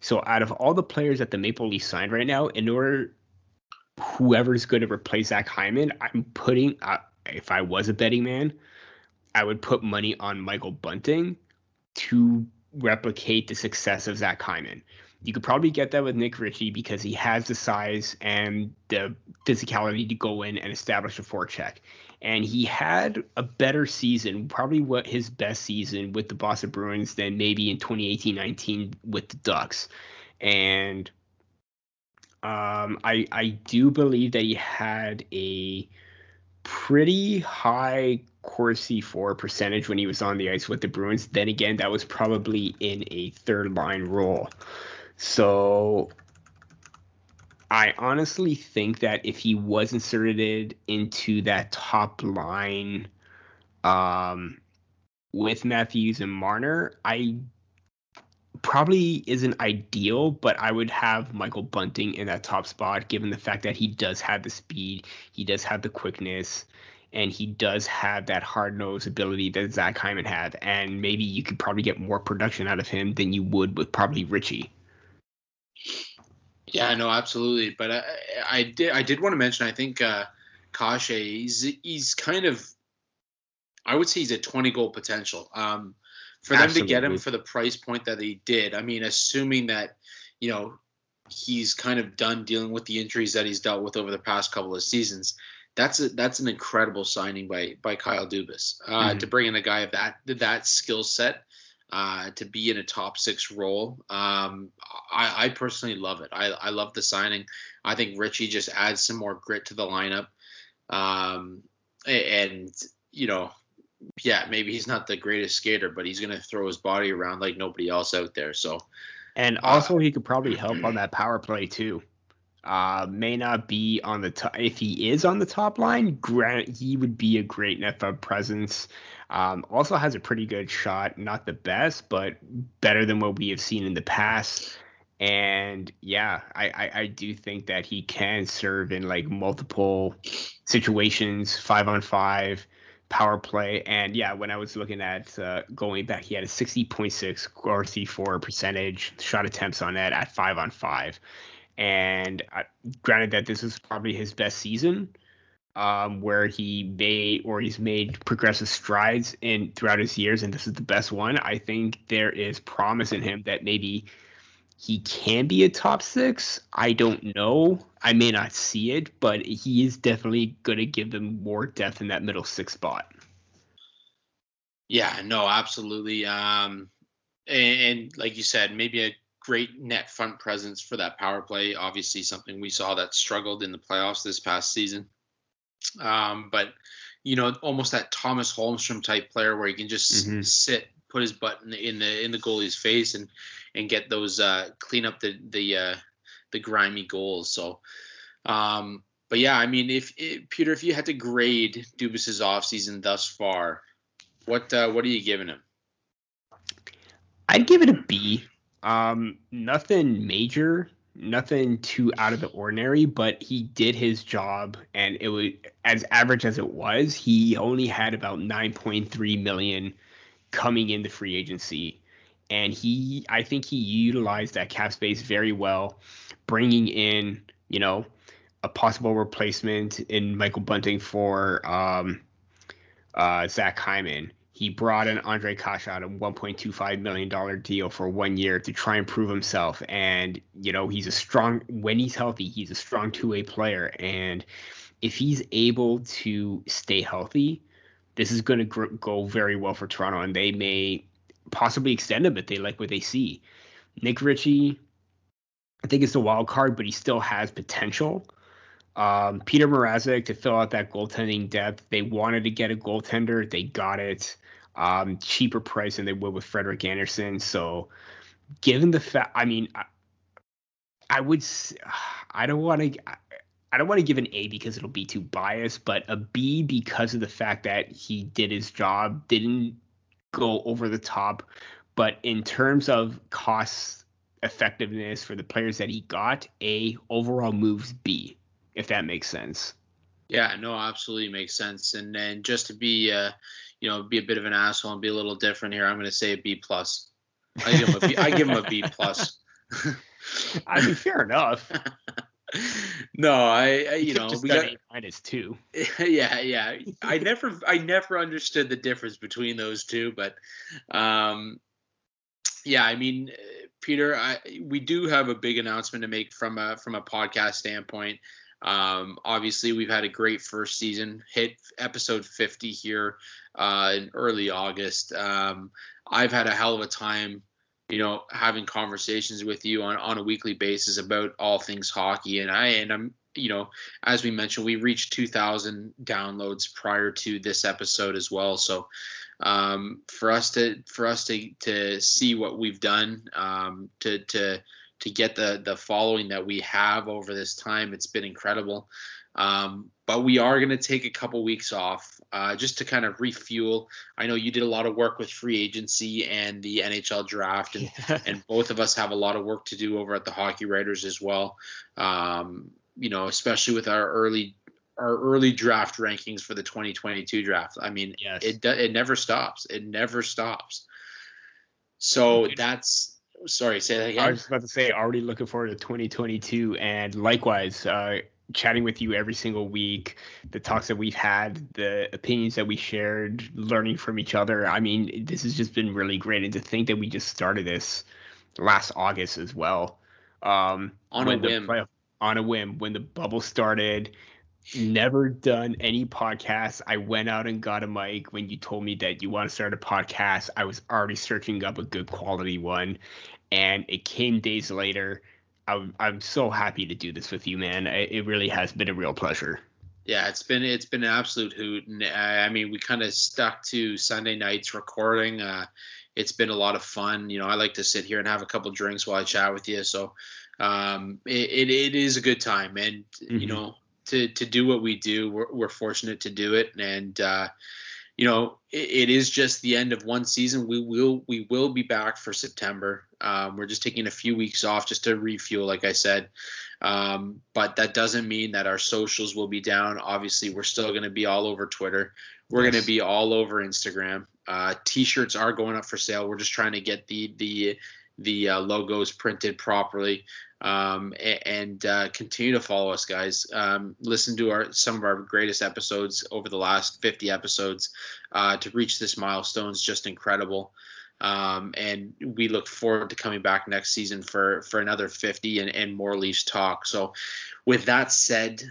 So out of all the players that the Maple Leafs signed right now, in order whoever's going to replace Zach Hyman, I'm putting uh, if I was a betting man, I would put money on Michael Bunting to replicate the success of Zach Hyman. You could probably get that with Nick Ritchie because he has the size and the physicality to go in and establish a forecheck. And he had a better season, probably what his best season with the Boston Bruins than maybe in 2018-19 with the Ducks. And um, I I do believe that he had a pretty high Corsi for percentage when he was on the ice with the Bruins. Then again, that was probably in a third line role. So I honestly think that if he was inserted into that top line um, with Matthews and Marner, I probably isn't ideal, but I would have Michael Bunting in that top spot given the fact that he does have the speed, he does have the quickness, and he does have that hard nose ability that Zach Hyman had. And maybe you could probably get more production out of him than you would with probably Ritchie. Yeah, no, absolutely. But I, I did I did want to mention I think uh Kase he's he's kind of I would say he's a 20 goal potential. Um for them Absolutely. to get him for the price point that he did, I mean, assuming that, you know, he's kind of done dealing with the injuries that he's dealt with over the past couple of seasons. That's a, that's an incredible signing by by Kyle Dubas uh, mm-hmm. to bring in a guy of that that skill set uh, to be in a top six role. Um, I, I, personally love it. I, I love the signing. I think Ritchie just adds some more grit to the lineup. Um, and you know, yeah, maybe he's not the greatest skater, but he's going to throw his body around like nobody else out there. So, and uh, also uh, he could probably help on that power play too. Uh, may not be on the top. If he is on the top line, grant he would be a great net presence. Um, also has a pretty good shot, not the best, but better than what we have seen in the past. And yeah, I, I, I do think that he can serve in like multiple situations, five on five power play. And yeah, when I was looking at uh, going back, he had a 60.6 Corsi for percentage shot attempts on net at five on five. And uh, granted that this is probably his best season, um, where he made or he's made progressive strides in throughout his years, and this is the best one. I think there is promise in him that maybe he can be a top six. I don't know. I may not see it, but he is definitely going to give them more depth in that middle six spot. Yeah, no, absolutely. Um, and, and, like you said, maybe a great net front presence for that power play. Obviously, something we saw that struggled in the playoffs this past season. Um, but you know, almost that Tomas Holmstrom type player where he can just mm-hmm. sit, put his butt in the, in the in the goalie's face, and and get those uh, clean up the the uh, the grimy goals. So, um, but yeah, I mean, if, if Peter, if you had to grade Dubas's offseason thus far, what uh, what are you giving him? I'd give it a B. Um, nothing major, nothing too out of the ordinary, but he did his job, and it was as average as it was. He only had about 9.3 million coming in the free agency and he I think he utilized that cap space very well, bringing in you know a possible replacement in Michael Bunting for um, uh, Zach Hyman. He brought in Ondrej Kase on a $1.25 million deal for one year to try and prove himself. And, you know, he's a strong, when he's healthy, he's a strong two way player. And if he's able to stay healthy, this is going to gr- go very well for Toronto. And they may possibly extend him if they like what they see. Nick Ritchie, I think it's a wild card, but he still has potential. Um, Peter Mrazek to fill out that goaltending depth. They wanted to get a goaltender, they got it. Um, cheaper price than they would with Frederik Andersen. So, given the fact, I mean, I, I would, I don't want to. I don't want to give an A because it'll be too biased, but a B because of the fact that he did his job, didn't go over the top. But in terms of cost effectiveness for the players that he got, A overall moves B, if that makes sense. Yeah, no, absolutely makes sense. And then just to be, uh, you know, be a bit of an asshole and be a little different here, I'm going to say a B plus. I give him a B. I give him a B plus. I mean, fair enough. no, I, I you know we got minus two. Yeah, yeah. I never I never understood the difference between those two, but um, yeah, I mean, Peter, I, we do have a big announcement to make from a from a podcast standpoint. Um, obviously, we've had a great first season, hit episode 50 here uh, in early August. Um, I've had a hell of a time you know having conversations with you on, on a weekly basis about all things hockey and i and i'm you know, as we mentioned, we reached 2,000 downloads prior to this episode as well. So um, for us to for us to to see what we've done um, to to to get the the following that we have over this time, it's been incredible. Um, but we are going to take a couple weeks off uh, just to kind of refuel. I know you did a lot of work with free agency and the NHL draft, and, and both of us have a lot of work to do over at the Hockey Writers as well. Um, you know, especially with our early our early draft rankings for the 2022 draft. I mean, yes. it it never stops. It never stops. So that's sorry. Say that again. I was about to say, already looking forward to 2022, and likewise. Uh, chatting with you every single week, the talks that we've had, the opinions that we shared, learning from each other. I mean, this has just been really great. And to think that we just started this last August as well. Um, on a whim. On a whim. When the bubble started, never done any podcasts. I went out and got a mic when you told me that you want to start a podcast. I was already searching up a good quality one, and it came days later. I'm, I'm so happy to do this with you, man. It really has been a real pleasure. Yeah, it's been it's been an absolute hoot, and I mean we kind of stuck to Sunday nights recording. Uh, it's been a lot of fun. You know, I like to sit here and have a couple drinks while I chat with you. So um, it, it, it is a good time, and mm-hmm. you know to to do what we do. We're, we're fortunate to do it, and uh, you know it, it is just the end of one season. We will we will be back for September. Um, we're just taking a few weeks off just to refuel, like I said. Um, but that doesn't mean that our socials will be down. Obviously, we're still going to be all over Twitter. We're yes. going to be all over Instagram. Uh, t-shirts are going up for sale. We're just trying to get the the the uh, logos printed properly um, and uh, continue to follow us, guys. Um, listen to our some of our greatest episodes over the last 50 episodes uh, to reach this milestone is just incredible. Um, and we look forward to coming back next season for for another 50 and, and more Leafs talk. So, with that said,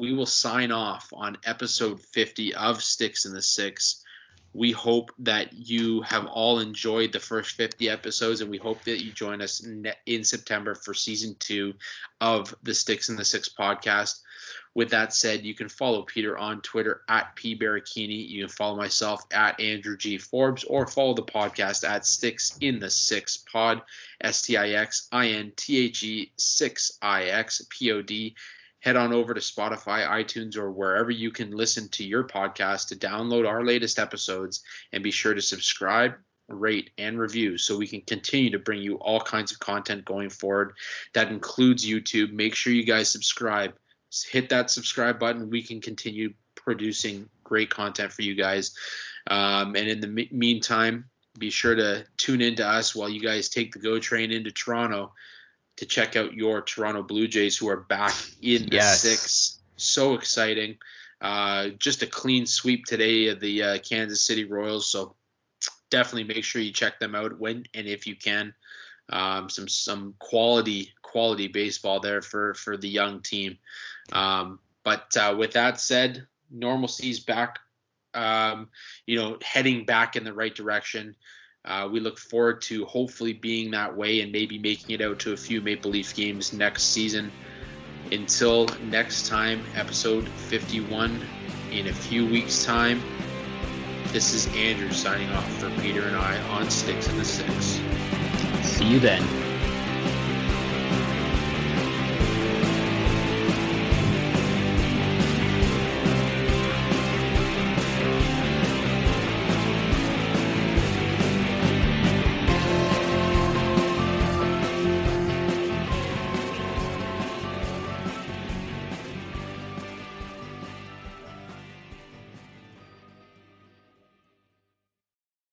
we will sign off on episode 50 of Sticks in the 6ix we hope that you have all enjoyed the first 50 episodes and we hope that you join us in September for season two of the Sticks and the Six podcast. With that said, you can follow Peter on Twitter at P. You can follow myself at Andrew G Forbes or follow the podcast at Sticks in the Six Pod, S T I X I N T H E 6 I X P O D head on over to Spotify, iTunes, or wherever you can listen to your podcast to download our latest episodes and be sure to subscribe, rate, and review so we can continue to bring you all kinds of content going forward. That includes YouTube. Make sure you guys subscribe. Hit that subscribe button. We can continue producing great content for you guys. Um, and in the meantime, be sure to tune in to us while you guys take the GO train into Toronto to check out your Toronto Blue Jays, who are back in the yes. six. So exciting! Uh, just a clean sweep today of the uh, Kansas City Royals. So definitely make sure you check them out when and if you can. Um, some some quality quality baseball there for for the young team. Um, but uh, with that said, normalcy's back. Um, you know, heading back in the right direction. Uh, we look forward to hopefully being that way and maybe making it out to a few Maple Leaf games next season. Until next time, episode 51 in a few weeks' time. This is Andrew signing off for Peter and I on Sticks in the 6ix. See you then.